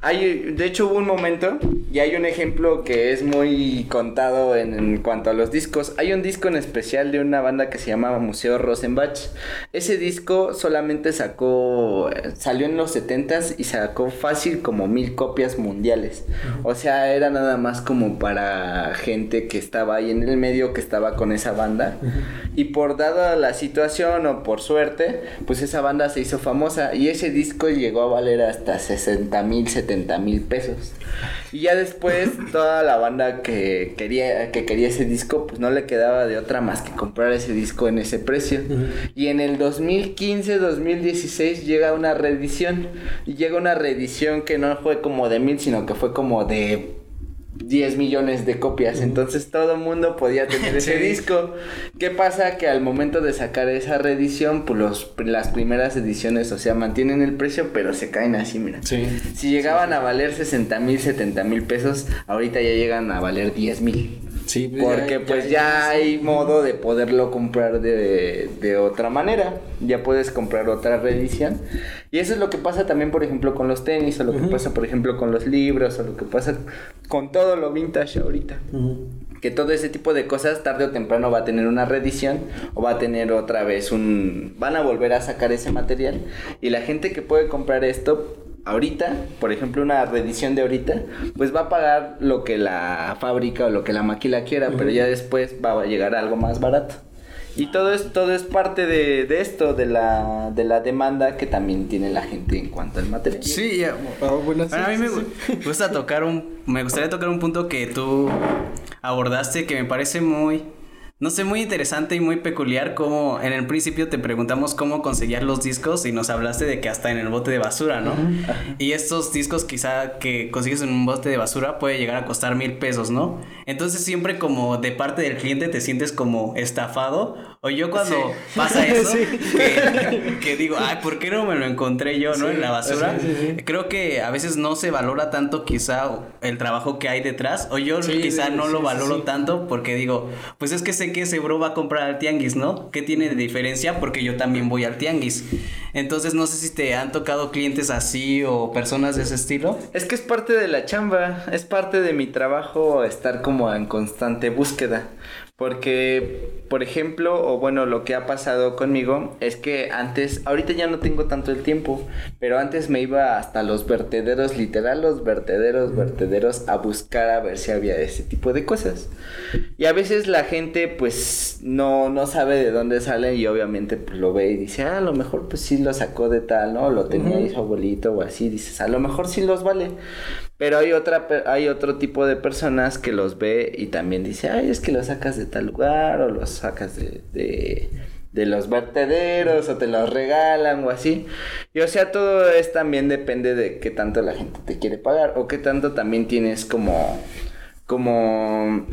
hay, de hecho hubo un momento y hay un ejemplo que es muy contado en, en cuanto a los discos. Hay un disco en especial de una banda que se llamaba Museo Rosenbach. Ese disco solamente sacó, salió en los 70s y sacó fácil como mil copias mundiales. O sea, era nada más como para gente que estaba ahí en el medio, que estaba con esa banda. Y por dada la situación o por suerte, pues esa banda se hizo famosa y ese disco llegó a valer hasta 60 mil, 70 mil pesos. Y ya después toda la banda que quería, que quería ese disco, pues no le quedaba de otra más que comprar ese disco en ese precio. Y en el 2015, 2016 llega una reedición. Y llega una reedición que no fue como de mil, sino que fue como de 10 millones de copias. Entonces todo el mundo podía tener ese Sí. disco. ¿Qué pasa? Que al momento de sacar esa reedición, pues los, las primeras ediciones, o sea, mantienen el precio, pero se caen así, mira. Sí. Si llegaban a valer 60 mil, 70 mil pesos, ahorita ya llegan a valer 10 mil. Sí, pues Porque pues ya hay modo de poderlo comprar de, de otra manera. Ya puedes comprar otra reedición. Y eso es lo que pasa también, por ejemplo, con los tenis, o lo que Ujú. pasa, por ejemplo, con los libros, o lo que pasa con todo lo vintage ahorita. Ujú. Que todo ese tipo de cosas tarde o temprano va a tener una reedición o va a tener otra vez un... van a volver a sacar ese material. Y la gente que puede comprar esto ahorita, por ejemplo una reedición de ahorita, pues va a pagar lo que la fábrica o lo que la maquila quiera, pero ya después va a llegar a algo más barato. Y todo es, todo es parte de, de esto, de la, de la demanda que también tiene la gente en cuanto al material. Sí, ya. Ah, bueno, sí, Bueno, a mí sí, me sí. gusta tocar un, me gustaría tocar un punto que tú abordaste que me parece muy, no sé, muy interesante y muy peculiar como en el principio te preguntamos cómo conseguías los discos y nos hablaste de que hasta en el bote de basura, ¿no? Y estos discos quizá que consigues en un bote de basura puede llegar a costar mil pesos, ¿no? Entonces siempre como de parte del cliente te sientes como estafado o yo cuando Sí. pasa eso Sí. que, que digo, ay, ¿por qué no me lo encontré yo, no? En la basura. Creo que a veces no se valora tanto quizá el trabajo que hay detrás o yo quizá no lo valoro tanto porque digo, pues es que sé que ese bro va a comprar al tianguis, ¿no? ¿Qué tiene de diferencia? Porque yo también voy al tianguis. Entonces no sé si te han tocado clientes así o personas de ese estilo. Es que es parte de la chamba, es parte de mi trabajo estar como en constante búsqueda. Porque, por ejemplo, o bueno, lo que ha pasado conmigo es que antes, ahorita ya no tengo tanto el tiempo, pero antes me iba hasta los vertederos, literal los vertederos, vertederos, a buscar a ver si había ese tipo de cosas. Y a veces la gente pues no, no sabe de dónde sale y obviamente pues lo ve y dice, ah, a lo mejor pues sí lo sacó de tal, ¿no? Lo tenía ahí su abuelito o así, dices, a lo mejor sí los vale. Pero hay otra hay otro tipo de personas que los ve y también dice, ay, es que los sacas de tal lugar o los sacas de, de, de los vertederos o te los regalan o así. Y o sea, todo es también depende de qué tanto la gente te quiere pagar o qué tanto también tienes como como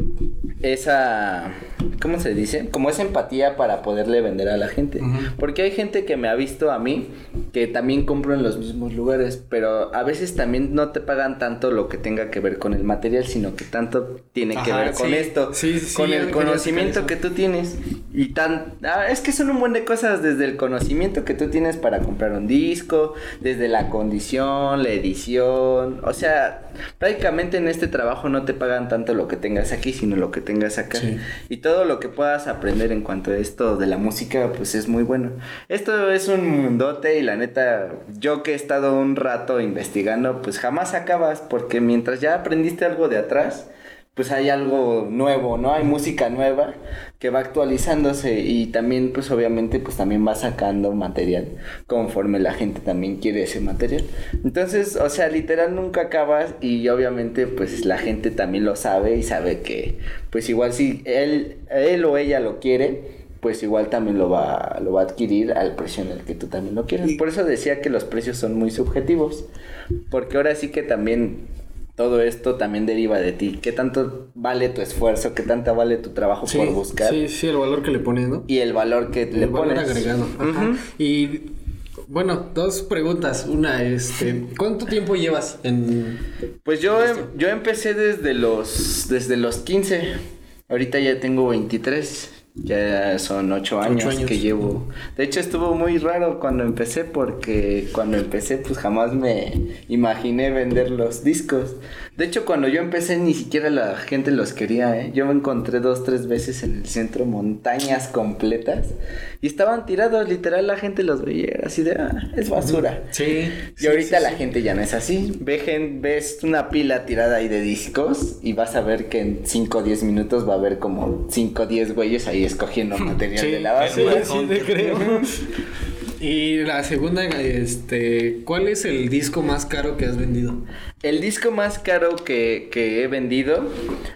esa, ¿cómo se dice? Como esa empatía para poderle vender a la gente. Porque hay gente que me ha visto a mí que también compro en los mismos lugares, pero a veces también no te pagan tanto lo que tenga que ver con el material, sino que tanto tiene que ver con esto, con el conocimiento que tú tienes. Y tan, ah, es que son un buen de cosas desde el conocimiento que tú tienes para comprar un disco, desde la condición, la edición, o sea, prácticamente en este trabajo no te pagan tanto lo que tengas aquí, sino lo que tengas acá. Y todo lo que puedas aprender en cuanto a esto de la música, pues es muy bueno. Esto es un mundote y la neta, yo que he estado un rato investigando, pues jamás acabas, porque mientras ya aprendiste algo de atrás, pues hay algo nuevo, ¿no? Hay música nueva que va actualizándose y también pues obviamente pues también va sacando material conforme la gente también quiere ese material. Entonces, o sea, literal nunca acabas y obviamente pues la gente también lo sabe y sabe que pues igual si él, él o ella lo quiere, pues igual también lo va, lo va a adquirir al precio en el que tú también lo quieres. Por eso decía que los precios son muy subjetivos, porque ahora sí que también todo esto también deriva de ti. ¿Qué tanto vale tu esfuerzo? ¿Qué tanto vale tu trabajo por buscar? Sí, sí, el valor que le pones, ¿no? Y el valor que le valor pones. agregado. Y bueno, dos preguntas. Una, este, ¿cuánto tiempo llevas en Pues yo em, yo empecé desde los desde los 15. Ahorita ya tengo 23. Ya son ocho años, que llevo. De hecho, estuvo muy raro cuando empecé porque cuando empecé pues jamás me imaginé vender los discos. De hecho, cuando yo empecé ni siquiera la gente los quería, ¿eh? Yo me encontré dos, tres veces en el centro montañas completas y estaban tirados, literal la gente los veía así de, ah, es basura. Sí. Y ahorita la gente ya no es así. Ve, ves una pila tirada ahí de discos y vas a ver que en 5 o 10 minutos va a haber como 5 o 10 güeyes ahí escogiendo material de la basura. Sí, sí, creo. Y la segunda, este, ¿cuál es el disco más caro que has vendido? El disco más caro que, que he vendido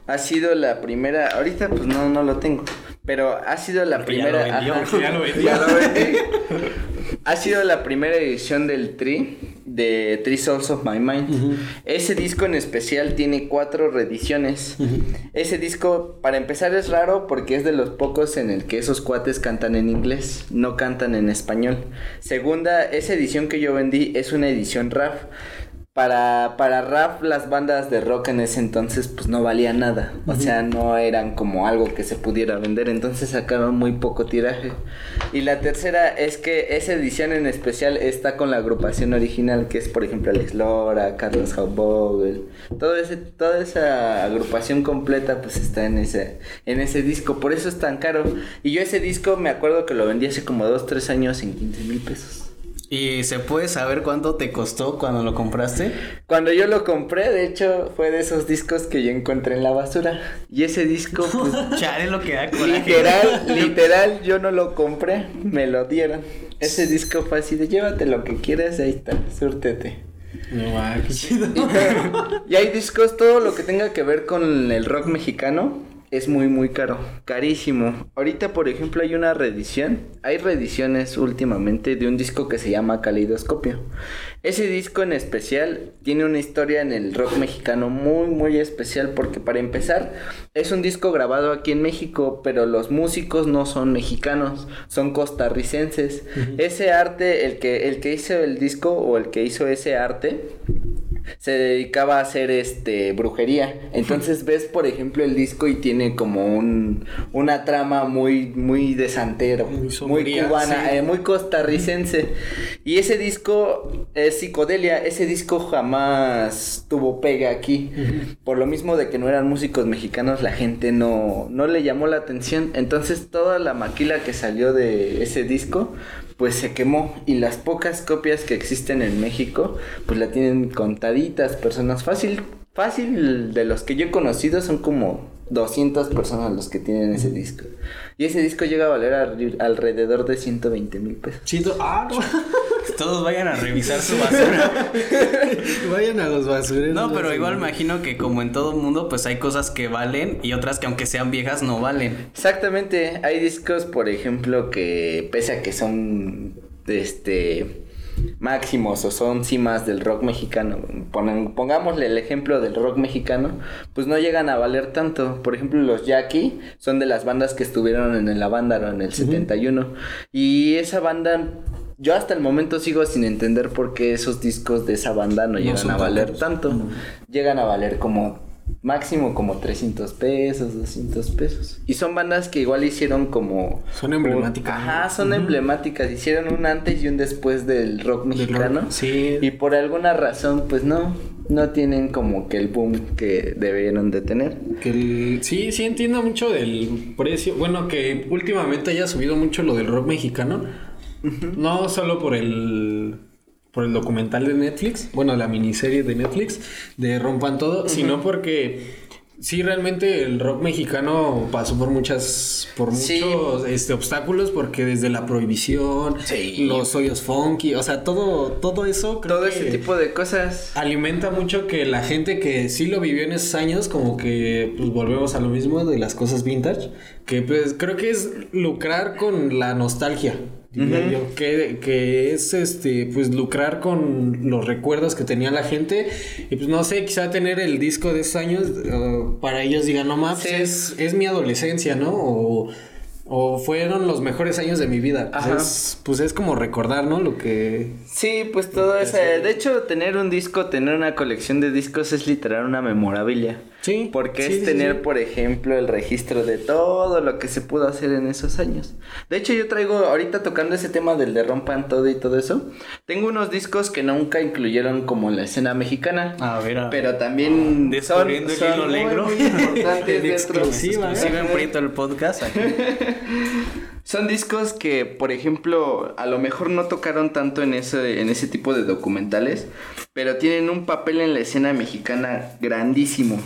ha sido la primera, ahorita pues no, no lo tengo, pero ha sido la primera. Ya lo, ya lo, ya lo vendí. ha sido la primera edición del Tri, de Three Souls of My Mind. Ese disco en especial tiene cuatro reediciones. Ese disco, para empezar, es raro porque es de los pocos en el que esos cuates cantan en inglés, no cantan en español. Segunda, esa edición que yo vendí es una edición RAF para, para rap las bandas de rock en ese entonces pues no valía nada. O sea, no eran como algo que se pudiera vender. Entonces sacaron muy poco tiraje. Y la tercera es que esa edición en especial está con la agrupación original, que es por ejemplo Alex Lora, Carlos Haubogel. Todo ese, toda esa agrupación completa pues está en ese, en ese disco. Por eso es tan caro. Y yo ese disco me acuerdo que lo vendí hace como 2, 3 años en 15 mil pesos. ¿Y se puede saber cuánto te costó cuando lo compraste? Cuando yo lo compré, de hecho, fue de esos discos que yo encontré en la basura. Y ese disco, pues. Chale lo que da Literal, literal, yo no lo compré, me lo dieron. Ese disco fue así de llévate lo que quieras, ahí está, súrtete. No, va, qué chido. y hay discos, todo lo que tenga que ver con el rock mexicano es muy muy caro, carísimo. Ahorita por ejemplo hay una reedición, hay reediciones últimamente de un disco que se llama Caleidoscopio. Ese disco en especial tiene una historia en el rock mexicano muy muy especial porque para empezar es un disco grabado aquí en México, pero los músicos no son mexicanos, son costarricenses. Ese arte, el que el que hizo el disco o el que hizo ese arte se dedicaba a hacer este brujería. Entonces ves, por ejemplo, el disco y tiene como un una trama muy muy de santero, muy, cubana, eh, muy costarricense. Y ese disco es psicodelia, ese disco jamás tuvo pega aquí. Por lo mismo de que no eran músicos mexicanos, la gente no, no le llamó la atención. Entonces toda la maquila que salió de ese disco, pues se quemó. Y las pocas copias que existen en México, pues la tienen contaditas personas. Fácil, fácil de los que yo he conocido son como 200 personas los que tienen ese disco. Y ese disco llega a valer al- alrededor de 120 mil pesos. Siento, ah, no. Todos vayan a revisar su basura. Vayan a los basureros. No, pero igual me imagino que como en todo mundo, pues hay cosas que valen y otras que aunque sean viejas no valen. Exactamente, hay discos, por ejemplo, que pese a que son este máximos o son cimas del rock mexicano, ponen- pongámosle el ejemplo del rock mexicano, pues no llegan a valer tanto. Por ejemplo, los Jackie son de las bandas que estuvieron en el Avándaro en el 71 y esa banda yo hasta el momento sigo sin entender por qué esos discos de esa banda no, llegan a valer tanto. Llegan a valer como máximo como 300 pesos, 200 pesos. Y son bandas que igual hicieron como... Son emblemáticas. Ajá, son emblemáticas. Hicieron un antes y un después del rock Del rock, mexicano. sí. Y por alguna razón, pues no, no tienen como que el boom que debieron de tener. Que el- sí, sí entiendo mucho del precio. Bueno, que últimamente haya subido mucho lo del rock mexicano. No solo por el por el documental de Netflix, bueno, la miniserie de Netflix de Rompan Todo, sino porque sí realmente el rock mexicano pasó por muchas por Sí. muchos este obstáculos porque desde la prohibición, Sí. los hoyos funky, o sea, todo todo eso creo Todo que- ese tipo de cosas. alimenta mucho que la gente que sí lo vivió en esos años, como que pues volvemos a lo mismo de las cosas vintage, que pues creo que es lucrar con la nostalgia. Yo, que, que es este pues lucrar con los recuerdos que tenía la gente y pues no sé quizá tener el disco de esos años para ellos digan no más Sí. es, es mi adolescencia no o, o fueron los mejores años de mi vida pues Ajá. es, pues es como recordar no lo que Sí, pues todo eso. De hecho, tener un disco, tener una colección de discos es literal una memorabilia. Sí Porque sí, es sí, tener, sí. por ejemplo, el registro de todo lo que se pudo hacer en esos años. De hecho, yo traigo, ahorita tocando ese tema del de rompan todo y todo eso, tengo unos discos que nunca incluyeron como la escena mexicana. A ver, a ver. Pero también son, Descubriendo el son hilo muy, negro. muy importantes En dentro. exclusiva. Exclusiva en Prieto el podcast. aquí. Son discos que, por ejemplo, a lo mejor no tocaron tanto en ese, en ese tipo de documentales, pero tienen un papel en la escena mexicana grandísimo.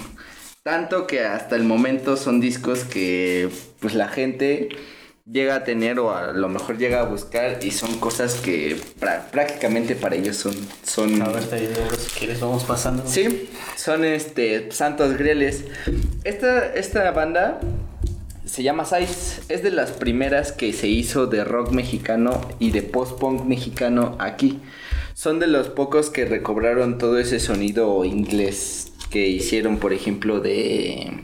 Tanto que hasta el momento son discos que pues la gente llega a tener o a lo mejor llega a buscar y son cosas que prácticamente para ellos son... son A ver, si quieres vamos pasando. Sí, son este Santos Grieles. Esta, esta banda se llama Size. Es de las primeras que se hizo de rock mexicano y de post-punk mexicano aquí. Son de los pocos que recobraron todo ese sonido inglés que hicieron, por ejemplo, de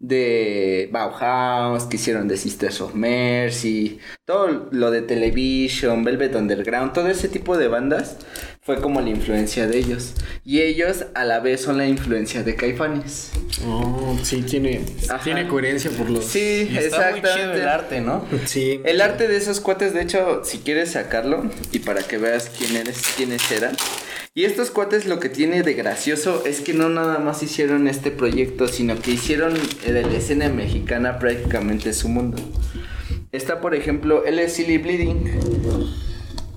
de Bauhaus, que hicieron de Sisters of Mercy, todo lo de Television, Velvet Underground, todo ese tipo de bandas fue como la influencia de ellos. Y ellos a la vez son la influencia de Caifanes. Oh, sí, tiene, Ajá. tiene coherencia por los... Sí, Y está muy chido exactamente. el arte, ¿no? Sí. El arte de esos cuates, de hecho, si quieres sacarlo y para que veas quién eres, quiénes eran. Y estos cuates lo que tiene de gracioso es que no nada más hicieron este proyecto, sino que hicieron de la escena mexicana prácticamente su mundo. Está, por ejemplo, él es Silly Bleeding.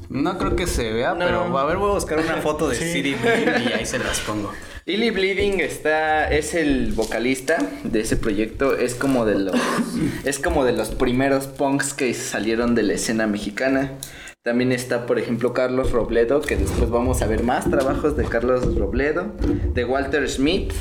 No creo que se vea, No. pero a ver, voy a buscar una foto de Sí. City Bleeding y ahí se las pongo. Illy Bleeding está, es el vocalista de ese proyecto, es como de los, es como de los primeros punks que salieron de la escena mexicana. También está, por ejemplo, Carlos Robledo, que después vamos a ver más trabajos de Carlos Robledo, de Walter Smith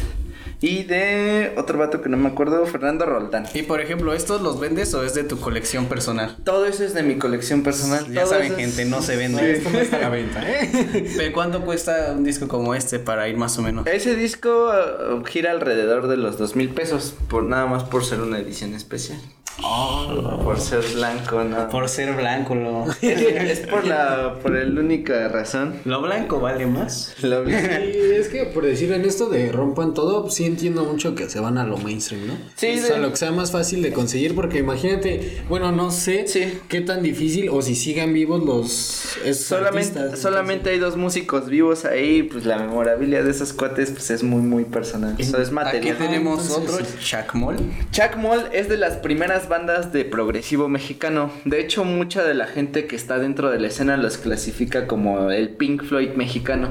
y de otro vato que no me acuerdo, Fernando Roldán. Y por ejemplo, ¿estos los vendes o es de tu colección personal? Todo eso es de mi colección personal. Ya todo saben, es- gente, no se vende. esto no está a la venta, ¿eh? ¿Pero cuánto cuesta un disco como este para ir más o menos? Ese disco uh, gira alrededor de los dos mil pesos, por nada más por ser una edición especial. Por ser blanco, ¿no? Por ser blanco, lo... Es, es por la por la única razón. lo blanco vale más. Lo Sí, es que por decir en esto de rompan todo, sí entiendo mucho que se van a lo mainstream, ¿no? Sí, O sea, de- lo que sea más fácil de conseguir, porque imagínate, bueno, no sé Sí. qué tan difícil o si sigan vivos los esos Solamente, artistas, solamente hay dos músicos vivos ahí, pues la memorabilia de esos cuates pues es muy muy personal. Eso es Aquí material. tenemos entonces, otro, Chacmol. Chuck Moll es de las primeras bandas de progresivo mexicano. De hecho, mucha de la gente que está dentro de la escena los clasifica como el Pink Floyd mexicano.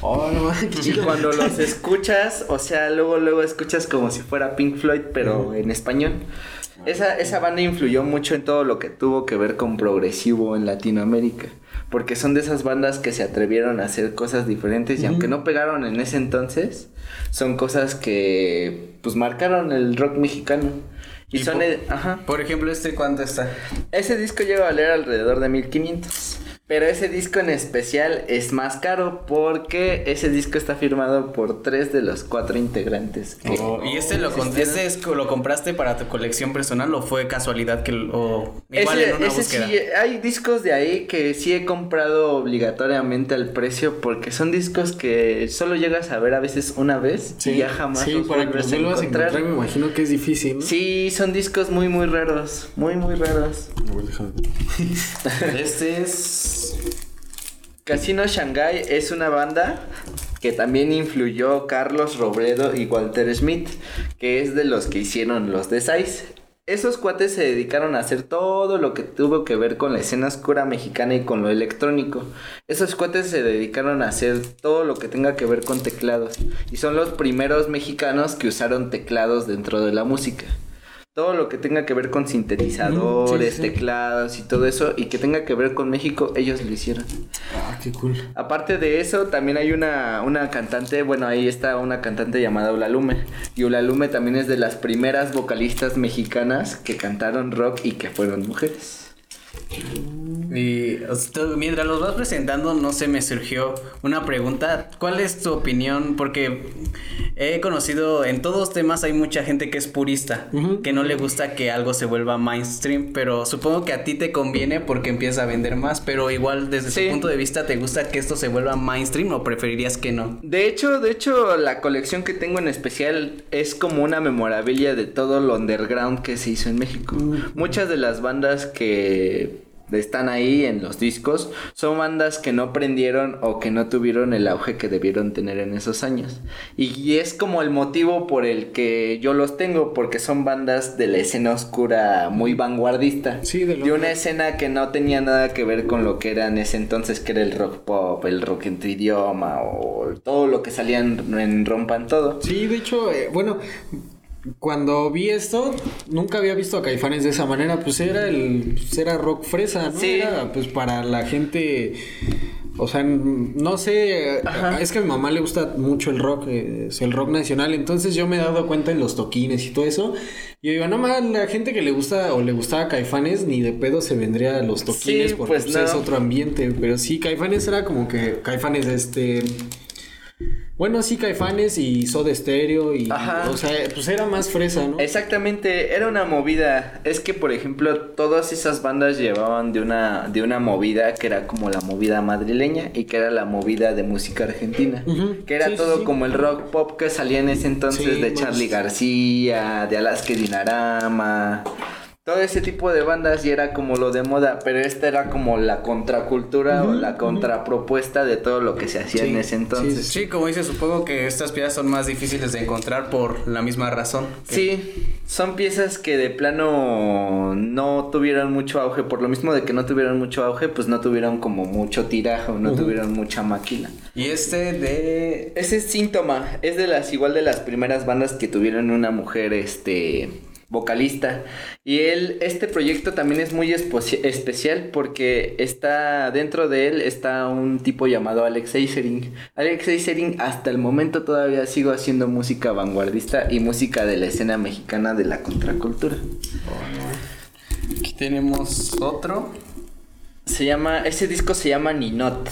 Oh, no, qué Y cuando los escuchas, o sea, luego luego escuchas como si fuera Pink Floyd, pero en español. Esa, esa banda influyó mucho en todo lo que tuvo que ver con progresivo en Latinoamérica. Porque son de esas bandas que se atrevieron a hacer cosas diferentes y aunque no pegaron en ese entonces, son cosas que pues marcaron el rock mexicano. Y, Y son... Ajá. Por ejemplo, este, ¿cuánto está? Ese disco llega a valer alrededor de 1500. Pero ese disco en especial es más caro porque ese disco está firmado por tres de los cuatro integrantes. que- Oh, ¿Y este lo, con- este es- lo compraste para tu colección personal o fue casualidad que lo- igual Ese- en una ese búsqueda? sí, hay discos de ahí que sí he comprado obligatoriamente al precio porque son discos que solo llegas a ver a veces una vez y ya jamás Sí, los para que los a vuelvas a encontrar. encontrar, me imagino que es difícil, ¿no? Sí, son discos muy muy raros, muy muy raros. A ver, déjame ver. Este es... Casino Shanghai es una banda que también influyó Carlos Robledo y Walter Smith, que es de los que hicieron los de Size. Esos cuates se dedicaron a hacer todo lo que tuvo que ver con la escena oscura mexicana y con lo electrónico. Esos cuates se dedicaron a hacer todo lo que tenga que ver con teclados. Y son los primeros mexicanos que usaron teclados dentro de la música. Todo lo que tenga que ver con sintetizadores, Ujú, sí, sí. teclados y todo eso, y que tenga que ver con México, ellos lo hicieron. Ah, qué cool. Aparte de eso, también hay una, una cantante, bueno, ahí está una cantante llamada Ulalume. Y Ulalume también es de las primeras vocalistas mexicanas que cantaron rock y que fueron mujeres. Y mientras los vas presentando, no se me surgió una pregunta. ¿Cuál es tu opinión? Porque he conocido en todos temas hay mucha gente que es purista, que no le gusta que algo se vuelva mainstream, pero supongo que a ti te conviene porque empieza a vender más, pero igual desde Sí. tu punto de vista, ¿te gusta que esto se vuelva mainstream o preferirías que no? De hecho, de hecho, la colección que tengo en especial es como una memorabilia de todo lo underground que se hizo en México. Muchas de las bandas que están ahí en los discos son bandas que no prendieron o que no tuvieron el auge que debieron tener en esos años. Y es como el motivo por el que yo los tengo, porque son bandas de la escena oscura muy vanguardista. Sí, de lo- de una escena que no tenía nada que ver con lo que era en ese entonces, que era el rock pop, el rock en tu idioma o todo lo que salía en, en Rompan Todo. Sí, de hecho, eh, bueno, cuando vi esto, nunca había visto a Caifanes de esa manera, pues era el pues era rock fresa, ¿no? Sí. Era pues para la gente o sea, no sé, Ajá. es que a mi mamá le gusta mucho el rock, eh, es el rock nacional, entonces yo me he dado cuenta en los toquines y todo eso. Y yo digo, no más, la gente que le gusta o le gustaba Caifanes ni de pedo se vendría a los toquines Sí, porque pues, pues, no. es otro ambiente. Pero sí, Caifanes era como que Caifanes, este. Bueno, sí, Caifanes y Soda Stereo y. Ajá. O sea, pues era más fresa, ¿no? Exactamente, era una movida. Es que, por ejemplo, todas esas bandas llevaban de una, de una movida que era como la movida madrileña y que era la movida de música argentina. Que era sí, todo sí. como el rock pop que salía en ese entonces Sí, de. Charlie García, de Alaska Dinarama. Todo ese tipo de bandas y era como lo de moda, pero esta era como la contracultura o la contrapropuesta de todo lo que se hacía Sí, en ese sí, entonces. Sí, como dices, supongo que estas piezas son más difíciles de encontrar por la misma razón. que- Sí, son piezas que de plano no tuvieron mucho auge, por lo mismo de que no tuvieron mucho auge, pues no tuvieron como mucho tiraje, no tuvieron mucha máquina. Y este de... Ese es síntoma, es de las igual de las primeras bandas que tuvieron una mujer este vocalista y él este proyecto también es muy especial porque está dentro de él está un tipo llamado Alex Eisering. Alex Eisering hasta el momento todavía sigo haciendo música vanguardista y música de la escena mexicana de la contracultura. Aquí tenemos otro. Se llama, ese disco se llama Ninot.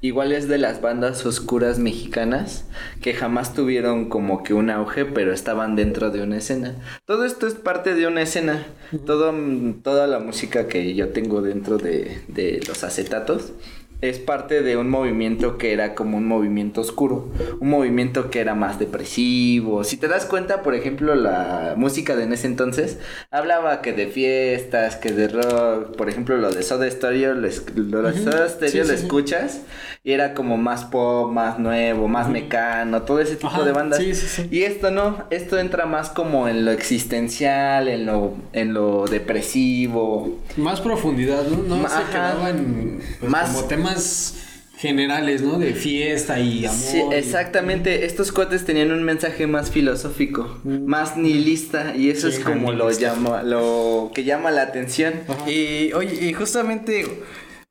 Igual es de las bandas oscuras mexicanas que jamás tuvieron como que un auge, pero estaban dentro de una escena. Todo esto es parte de una escena. Todo, toda la música que yo tengo dentro de, de los acetatos es parte de un movimiento que era como un movimiento oscuro, un movimiento que era más depresivo. Si te das cuenta, por ejemplo, la música de en ese entonces hablaba que de fiestas, que de rock, por ejemplo, lo de Soda Stereo, lo, de Soda Stereo lo escuchas y era como más pop, más nuevo, más mecano, todo ese tipo de bandas. Y esto no, esto entra más como en lo existencial, en lo en lo depresivo, más profundidad, ¿no? No se quedaba en pues, más como temas generales, ¿no? De fiesta y amor. Sí, exactamente. Estos cuates tenían un mensaje más filosófico, mm. más nihilista y eso es como lo llama, lo que llama la atención. Y oye, y justamente,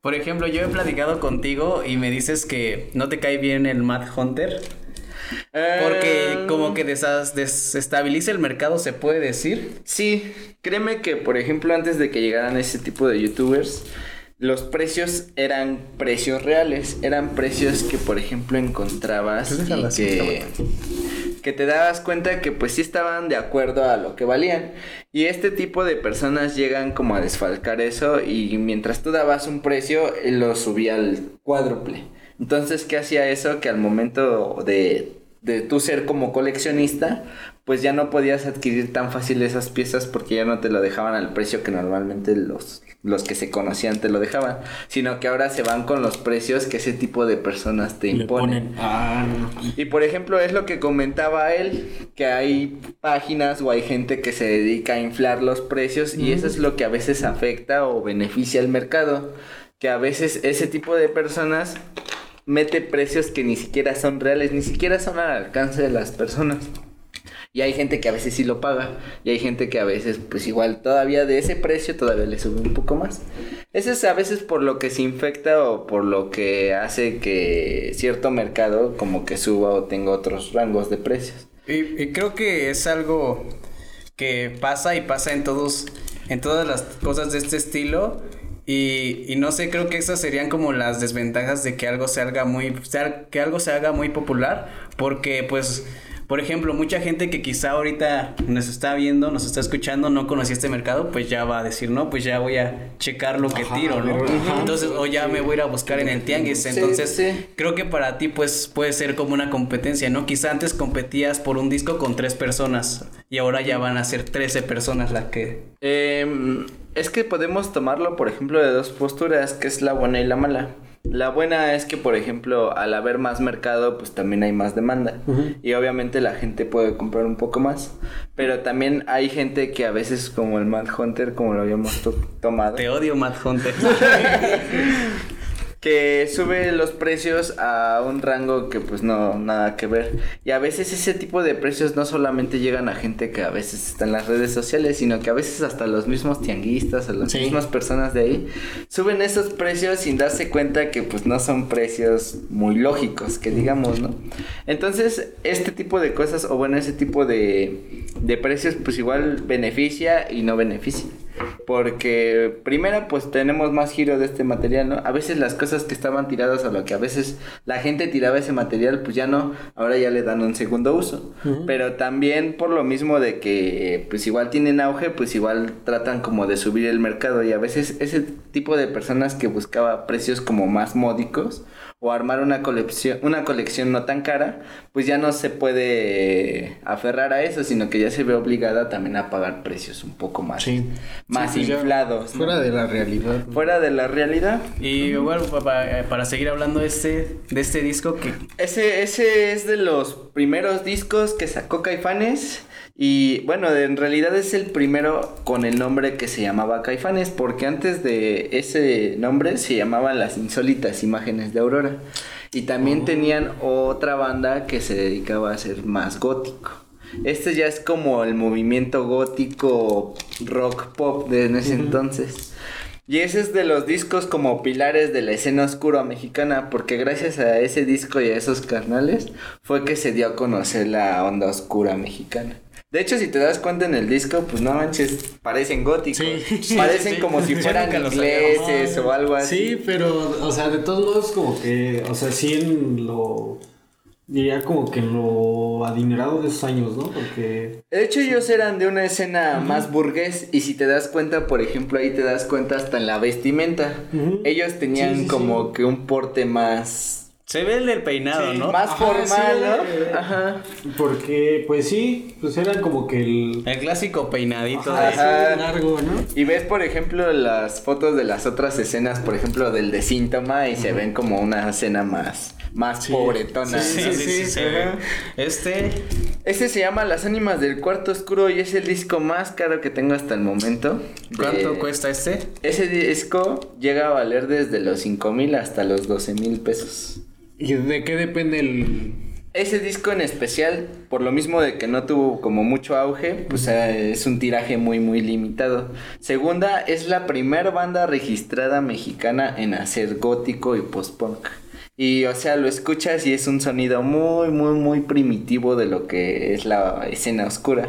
por ejemplo, yo he platicado contigo y me dices que no te cae bien el Mad Hunter. Porque em. como que desestabiliza el mercado, se puede decir. Sí, créeme que, por ejemplo, antes de que llegaran ese tipo de youtubers, los precios eran precios reales, eran precios que por ejemplo encontrabas pues y que, que te dabas cuenta que pues sí estaban de acuerdo a lo que valían. Y este tipo de personas llegan como a desfalcar eso y mientras tú dabas un precio, lo subía al cuádruple. Entonces, ¿qué hacía eso? Que al momento de, de tú ser como coleccionista, pues ya no podías adquirir tan fácil esas piezas porque ya no te lo dejaban al precio que normalmente los, los que se conocían te lo dejaban, sino que ahora se van con los precios que ese tipo de personas te imponen. Ah, y por ejemplo, es lo que comentaba él, que hay páginas o hay gente que se dedica a inflar los precios y eso es lo que a veces afecta o beneficia al mercado, que a veces ese tipo de personas mete precios que ni siquiera son reales, ni siquiera son al alcance de las personas. Y hay gente que a veces sí lo paga. Y hay gente que a veces, pues igual, todavía de ese precio todavía le sube un poco más. Eso es a veces por lo que se infecta o por lo que hace que cierto mercado como que suba o tenga otros rangos de precios. Y, creo que es algo que pasa y pasa en todos, en todas las cosas de este estilo. Y, y, no sé, creo que esas serían como las desventajas de que algo se muy, que algo se haga muy popular, porque pues por ejemplo, mucha gente que quizá ahorita nos está viendo, nos está escuchando, no conocía este mercado, pues ya va a decir, no, pues ya voy a checar lo que tiro, ¿no? Entonces, o ya me voy a ir a buscar en el tianguis. Entonces, creo que para ti, pues, puede ser como una competencia, ¿no? Quizá antes competías por un disco con tres personas y ahora ya van a ser 13 personas las que... Em, es que podemos tomarlo, por ejemplo, de dos posturas, que es la buena y la mala. La buena es que, por ejemplo, al haber más mercado, pues también hay más demanda. Y obviamente la gente puede comprar un poco más. Pero también hay gente que a veces, como el Mad Hunter, como lo habíamos tomado. Te odio, Mad Hunter. que sube los precios a un rango que pues no, nada que ver. Y a veces ese tipo de precios no solamente llegan a gente que a veces está en las redes sociales, sino que a veces hasta los mismos tianguistas o las mismas personas de ahí suben esos precios sin darse cuenta que pues no son precios muy lógicos, que digamos, ¿no? Entonces, este tipo de cosas, o bueno, ese tipo de, de precios pues igual beneficia y no beneficia. Porque primero pues tenemos más giro de este material, ¿no? A veces las cosas que estaban tiradas a lo que a veces la gente tiraba ese material pues ya no, ahora ya le dan un segundo uso. Pero también por lo mismo de que pues igual tienen auge, pues igual tratan como de subir el mercado y a veces ese tipo de personas que buscaba precios como más módicos o armar una colección, una colección no tan cara, pues ya no se puede aferrar a eso, sino que ya se ve obligada también a pagar precios un poco más, más inflados. Fuera de la realidad. Fuera de la realidad. Y bueno, para, seguir hablando de este, de este disco que... Ese, ese es de los primeros discos que sacó Caifanes. Y bueno, en realidad es el primero con el nombre que se llamaba Caifanes, porque antes de ese nombre se llamaban las insólitas imágenes de Aurora. Y también oh. tenían otra banda que se dedicaba a ser más gótico. Este ya es como el movimiento gótico rock pop de ese entonces. Y ese es de los discos como pilares de la escena oscura mexicana, porque gracias a ese disco y a esos canales fue que se dio a conocer la onda oscura mexicana. De hecho, si te das cuenta en el disco, pues no manches, parecen góticos. Sí. parecen Sí. como si fueran ingleses o algo así. Sí, pero, o sea, de todos modos, como que, o sea, sí en lo. Diría como que en lo adinerado de esos años, ¿no? Porque. De hecho, ellos eran de una escena más burgués y si te das cuenta, por ejemplo, ahí te das cuenta hasta en la vestimenta. Ellos tenían Sí, sí, como sí. que un porte más... Se ve el del peinado, Sí, ¿no? Más Ajá, formal, sí, ¿no? eh, Ajá. Porque, pues sí, pues eran como que el. El clásico peinadito Ajá, de... Ajá. largo, ¿no? Y ves, por ejemplo, las fotos de las otras escenas, por ejemplo, del de síntoma y se ven como una escena más, más Sí. pobretona. Sí, sí, sí. Este... Este se llama Las ánimas del cuarto oscuro y es el disco más caro que tengo hasta el momento. De- ¿Cuánto cuesta este? Ese disco llega a valer desde los 5 mil hasta los 12 mil pesos. ¿Y de qué depende el.? Ese disco en especial, por lo mismo de que no tuvo como mucho auge, pues eh, es un tiraje muy muy limitado. Segunda, es la primera banda registrada mexicana en hacer gótico y post-punk. Y o sea, lo escuchas y es un sonido muy muy muy primitivo de lo que es la escena oscura.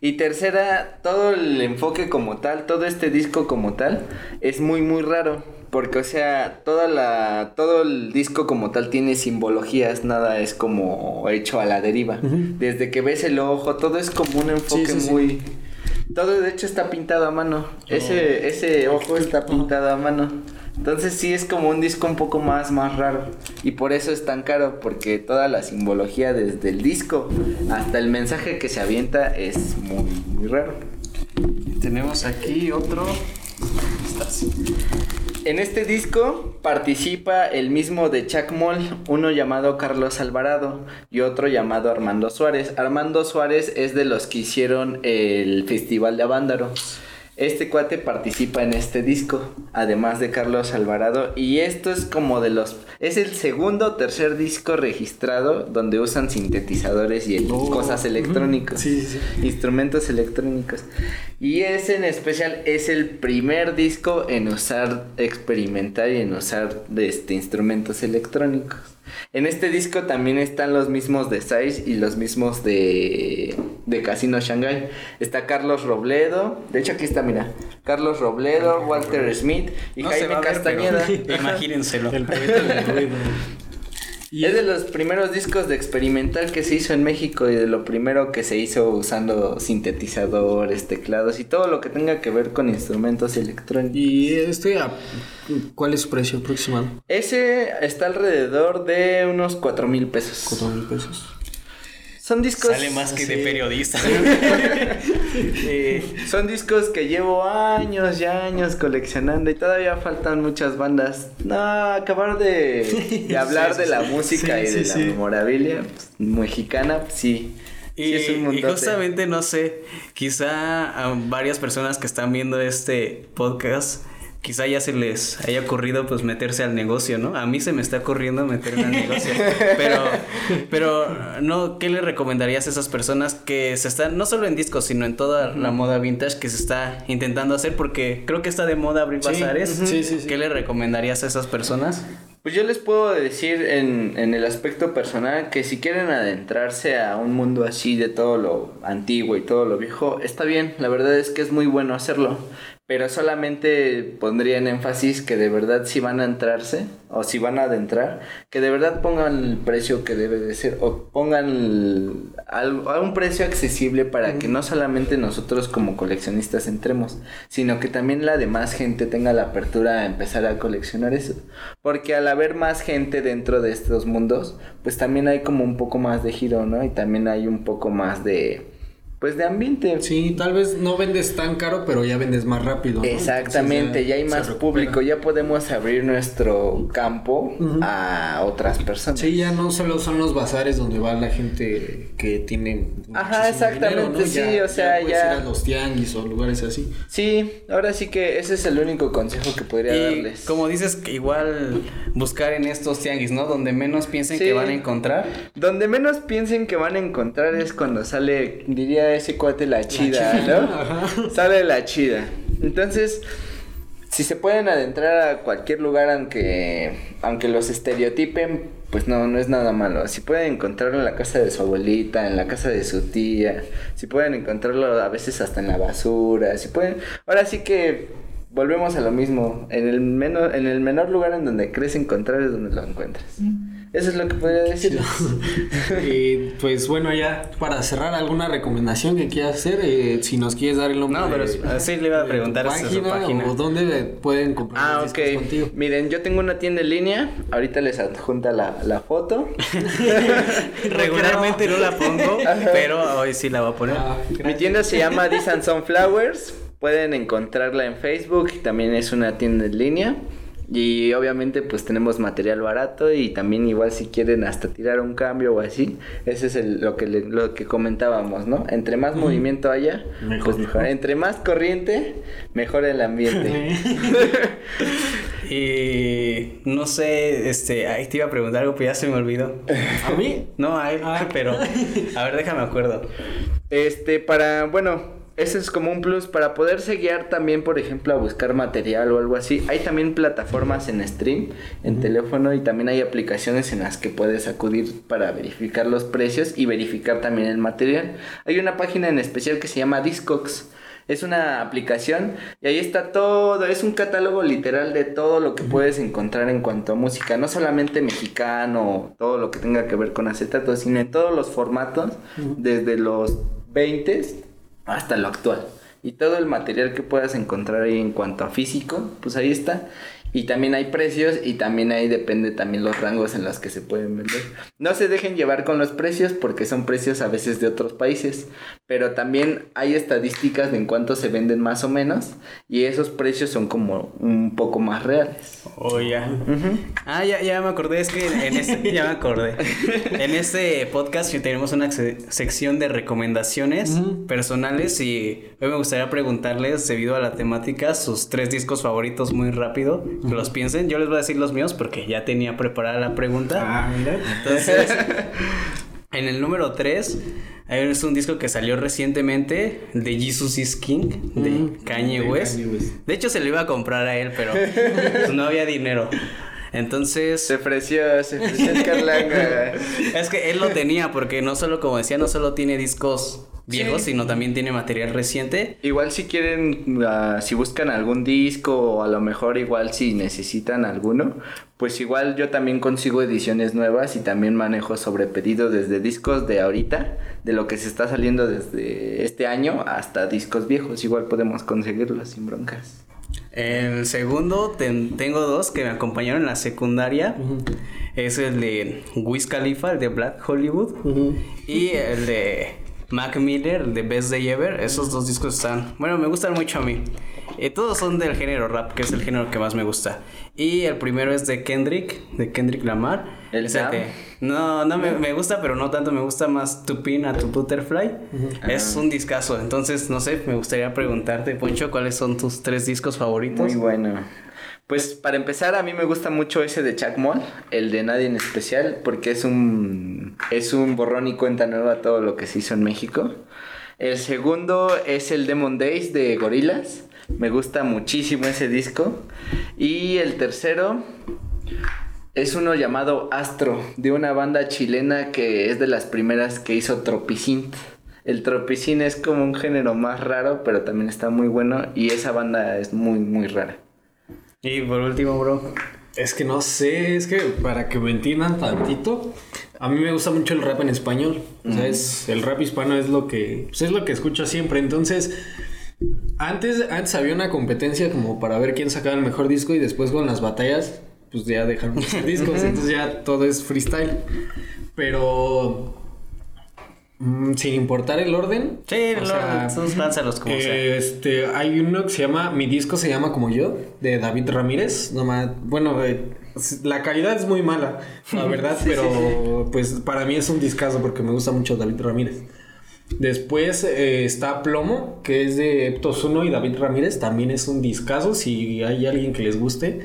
Y tercera, todo el enfoque como tal, todo este disco como tal, es muy muy raro. Porque, o sea, toda la, todo el disco como tal tiene simbologías, nada es como hecho a la deriva. Desde que ves el ojo, todo es como un enfoque Sí, sí, sí. muy... Todo de hecho está pintado a mano. Ese, ese ojo está pintado a mano. Entonces sí es como un disco un poco más, más raro. Y por eso es tan caro, porque toda la simbología desde el disco hasta el mensaje que se avienta es muy, muy raro. Tenemos aquí otro... En este disco participa el mismo de Chuck Moll, uno llamado Carlos Alvarado y otro llamado Armando Suárez. Armando Suárez es de los que hicieron el Festival de Avándaro. Este cuate participa en este disco, además de Carlos Alvarado, y esto es como de los... Es el segundo o tercer disco registrado donde usan sintetizadores y Oh. cosas electrónicas sí, sí. instrumentos electrónicos. Y ese en especial es el primer disco en usar experimentar y en usar este, instrumentos electrónicos. En este disco también están los mismos de Size y los mismos de, de Casino Shanghai. Está Carlos Robledo, de hecho aquí está, mira, Carlos Robledo, Walter Smith y No Jaime ver, Castañeda. imagínenselo. El poeta del ruido. Y Es de los primeros discos de experimental que se hizo en México y de lo primero que se hizo usando sintetizadores, teclados y todo lo que tenga que ver con instrumentos electrónicos. Y este, ¿a- ¿cuál es su precio aproximado? Ese está alrededor de unos cuatro mil pesos. Cuatro mil pesos. Son discos. Sale más que de periodista. Son discos que llevo años y años coleccionando y todavía faltan muchas bandas. No, acabar de, de hablar Sí, de la música y de la memorabilia pues, mexicana, pues, sí. Y, Sí, es un y mundote. justamente, no sé, quizá a varias personas que están viendo este podcast, quizá ya se les haya ocurrido pues meterse al negocio, ¿no? A mí se me está ocurriendo meterme al negocio. Pero, pero, no, ¿qué le recomendarías a esas personas que se están, no solo en discos, sino en toda la moda vintage que se está intentando hacer? Porque creo que está de moda abrir Sí, bazares. sí, sí. ¿Qué le recomendarías a esas personas? Pues yo les puedo decir en, en el aspecto personal que si quieren adentrarse a un mundo así de todo lo antiguo y todo lo viejo, está bien, la verdad es que es muy bueno hacerlo. Pero solamente pondría en énfasis que de verdad si van a entrarse o si van a adentrar, que de verdad pongan el precio que debe de ser o pongan el- al- a un precio accesible para que no solamente nosotros como coleccionistas entremos, sino que también la demás gente tenga la apertura a empezar a coleccionar eso. Porque al haber más gente dentro de estos mundos, pues también hay como un poco más de giro, ¿no? Y también hay un poco más de, pues de ambiente. Sí, tal vez no vendes tan caro, pero ya vendes más rápido. ¿no? Exactamente, ya hay más público, ya podemos abrir nuestro campo a otras personas. Sí, ya no solo son los bazares donde va la gente que tiene. Ajá, exactamente, sí, o sea, puedes ya- ir a los tianguis o lugares así. Sí, ahora sí que ese es el único consejo que podría Y darles. como dices, que igual buscar en estos tianguis, ¿no? Donde menos piensen Sí. que van a encontrar. Donde menos piensen que van a encontrar es cuando sale, diría ese cuate, la chida, chida, ¿no? ajá. Sale la chida. Entonces, si se pueden adentrar a cualquier lugar aunque aunque los estereotipen, pues no no es nada malo. Si pueden encontrarlo en la casa de su abuelita, en la casa de su tía, si pueden encontrarlo a veces hasta en la basura, si pueden, ahora sí que volvemos a lo mismo, en el menor en el menor lugar en donde crees encontrar es donde lo encuentras. Eso es lo que podría decir. y pues bueno, ya para cerrar, ¿alguna recomendación que quieras hacer? Eh, si nos quieres dar el nombre. No, pero de, sí le iba a preguntar tu hasta su página, página. o dónde pueden comprar Ah, los ok. contigo. Miren, yo tengo una tienda en línea. Ahorita les adjunta la, la foto. Regularmente no la pongo, pero hoy sí la voy a poner. Ah, Mi tienda se llama This and Sunflowers. Pueden encontrarla en Facebook. También es una tienda en línea. Y obviamente pues tenemos material barato y también igual si quieren hasta tirar un cambio o así, ese es el- lo, que le- lo que comentábamos, ¿no? Entre más movimiento haya, Mejor. pues mejor. Entre más corriente, mejor el ambiente. Y no sé, este, ahí te iba a preguntar algo, pero ya se me olvidó. ¿A mí? No, a él, Ah. pero a ver, déjame acuerdo. Este, para, bueno, ese es como un plus para poderse guiar también, por ejemplo, a buscar material o algo así. Hay también plataformas en stream, en teléfono y también hay aplicaciones en las que puedes acudir para verificar los precios y verificar también el material. Hay una página en especial que se llama Discogs. Es una aplicación y ahí está todo, es un catálogo literal de todo lo que puedes encontrar en cuanto a música, no solamente mexicano, todo lo que tenga que ver con acetato, sino en todos los formatos, desde los 20 hasta lo actual. Y todo el material que puedas encontrar ahí en cuanto a físico, pues ahí está. Y también hay precios y también ahí depende también los rangos en los que se pueden vender. No se dejen llevar con los precios porque son precios a veces de otros países, pero también hay estadísticas de en cuánto se venden más o menos y esos precios son como un poco más reales. Oh, ya. Ah, ya, ya me acordé, es que en este, ya me acordé. En este podcast tenemos una se- sección de recomendaciones personales y hoy me gustaría preguntarles, debido a la temática, sus tres discos favoritos muy rápido, que los piensen. Yo les voy a decir los míos porque ya tenía preparada la pregunta. Ah, mira. Entonces, en el número 3 es un disco que salió recientemente de Jesus is King de Mm, Kanye de West. Kanye West. De hecho se lo iba a comprar a él, pero pues, no había dinero. Entonces, Se ofreció, se ofreció el carlanga. es que él lo tenía porque no solo, como decía, no solo tiene discos viejos, sino también tiene material reciente. Igual si quieren, ah, si buscan algún disco o a lo mejor igual si necesitan alguno, pues igual yo también consigo ediciones nuevas y también manejo sobre pedido desde discos de ahorita, de lo que se está saliendo desde este año hasta discos viejos, igual podemos conseguirlos sin broncas. El segundo, ten- tengo dos que me acompañaron en la secundaria. Es el de Wiz Khalifa, el de Black Hollywood. Y el de Mac Miller, de Best Day Ever. Esos dos discos están. Bueno, me gustan mucho a mí. Eh, todos son del género rap, que es el género que más me gusta. Y el primero es de Kendrick, de Kendrick Lamar. ¿El que- No, no me, me gusta, pero no tanto. Me gusta más To Pin a To Butterfly. Es un discazo. Entonces, no sé, me gustaría preguntarte, Poncho, ¿cuáles son tus tres discos favoritos? Muy bueno. Pues para empezar, a mí me gusta mucho ese de Chuck Moll, el de Nadie en Especial, porque es un, es un borrón y cuenta nueva todo lo que se hizo en México. El segundo es el Demon Days de Gorillaz. Me gusta muchísimo ese disco. Y el tercero es uno llamado Astro, de una banda chilena que es de las primeras que hizo Tropicint. El Tropicint es como un género más raro, pero también está muy bueno y esa banda es muy, muy rara. Y por último, bro. Es que no sé, es que para que me entiendan tantito, a mí me gusta mucho el rap en español. O sea, es- el rap hispano es lo que pues, es lo que escucho siempre. Entonces, antes, antes había una competencia como para ver quién sacaba el mejor disco y después con las batallas, pues ya dejaron de hacer discos. entonces ya todo es freestyle. Pero mm, sin importar el orden. Sí, o lo- sea, esos lánzalos como sea. este, hay uno que se llama Mi disco se llama como yo, de David Ramírez. No ma- bueno, eh, la calidad es muy mala, la verdad, pero pues para mí es un discazo porque me gusta mucho David Ramírez. Después eh, está Plomo, que es de Eptos 1 y David Ramírez, también es un discazo. Si hay alguien que les guste,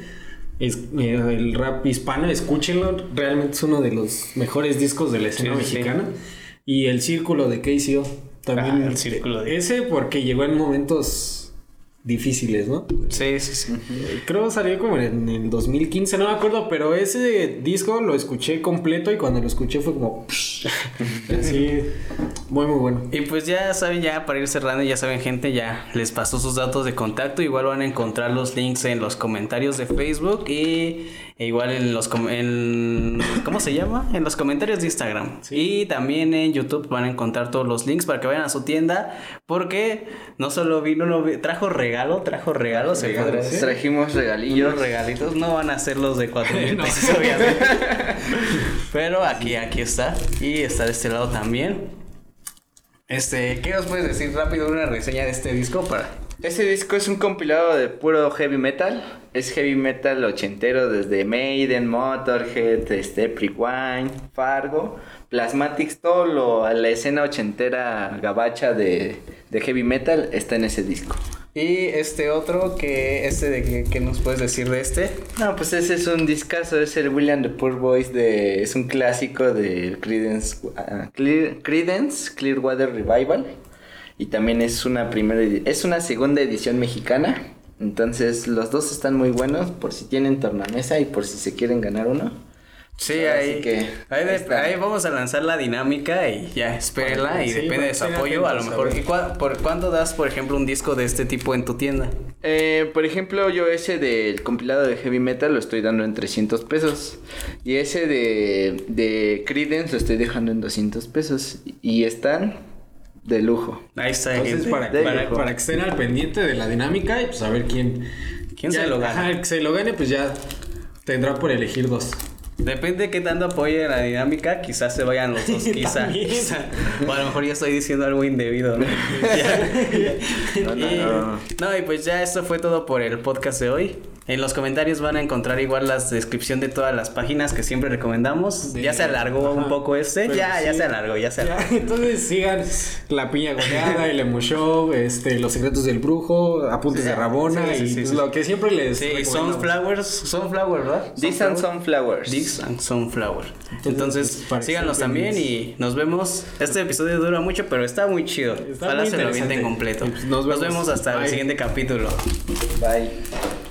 es, eh, el rap hispano, escúchenlo. Realmente es uno de los mejores discos de la escena mexicana. Y El Círculo de KCO. También Ah, El Círculo de- Ese porque llegó en momentos difíciles, ¿no? Sí, sí, sí. Creo que salió como en el 2015, no me acuerdo, pero ese disco lo escuché completo y cuando lo escuché fue como... Así, muy, muy bueno. Y pues ya saben, ya para ir cerrando, ya saben gente, ya les pasó sus datos de contacto. Igual van a encontrar los links en los comentarios de Facebook y e igual en los... com- En, ¿Cómo se llama? En los comentarios de Instagram. Y también en YouTube van a encontrar todos los links para que vayan a su tienda. Porque no solo vino, no vi- trajo regalo, trajo regalo, se Regalo, sí. Trajimos regalitos. no van a ser los de 4 mil pesos, obviamente. Pero aquí, aquí está. Y está de este lado también. Este, ¿qué nos puedes decir rápido una reseña de este disco para? Este disco es un compilado de puro heavy metal. Es heavy metal ochentero desde Maiden, Motorhead, este, Wine, Fargo, Plasmatics, todo lo, la escena ochentera gabacha de, de heavy metal está en ese disco. Y este otro, que este de que, ¿qué nos puedes decir de este? No, pues ese es un discazo, es el William the Poor Boys de... Es un clásico de Creedence, ah, Clear- Creedence Clearwater Revival. Y también es una primera es una segunda edición mexicana. Entonces los dos están muy buenos por si tienen tornamesa y por si se quieren ganar uno. Sí, ahí, que ahí, de- está. ahí vamos a lanzar la dinámica y ya, espérenla y Sí, depende de su apoyo. A lo mejor, a ver. ¿y cua- por cuánto das, por ejemplo, un disco de este tipo en tu tienda? Eh, por ejemplo, yo ese del compilado de heavy metal lo estoy dando en 300 pesos. Y ese de, de Creedence lo estoy dejando en 200 pesos. Y están de lujo. Ahí está, Entonces, gente. para, de para, lujo. para que estén al pendiente de la dinámica y pues a ver quién... ¿Quién ya- se lo gana? Ajá, el que se lo gane pues ya tendrá por elegir dos. Depende de qué tanto apoye la dinámica, quizás se vayan los dos, quizá, quizá. O a lo mejor ya estoy diciendo algo indebido, ¿no? No, no, y, no. no, y pues ya esto fue todo por el podcast de hoy. En los comentarios van a encontrar igual la descripción de todas las páginas que siempre recomendamos. De- ya se alargó un Ajá. poco este, ya, ya sí. se alargó, ya se Ya, alargó. entonces sigan La Piña Goleada, El Emo Show, este, Los Secretos del Brujo, Apuntes de Rabona Sí, sí, y sí, sí. lo que siempre les Sí. Sunflowers, Sunflower, ¿verdad? These and Sunflowers. And Sunflower. Entonces, pues, síganos también y nos vemos. Este episodio dura mucho, pero está muy chido. Está Ojalá muy se lo avienten completo. Pues, nos, vemos hasta el siguiente capítulo. Bye.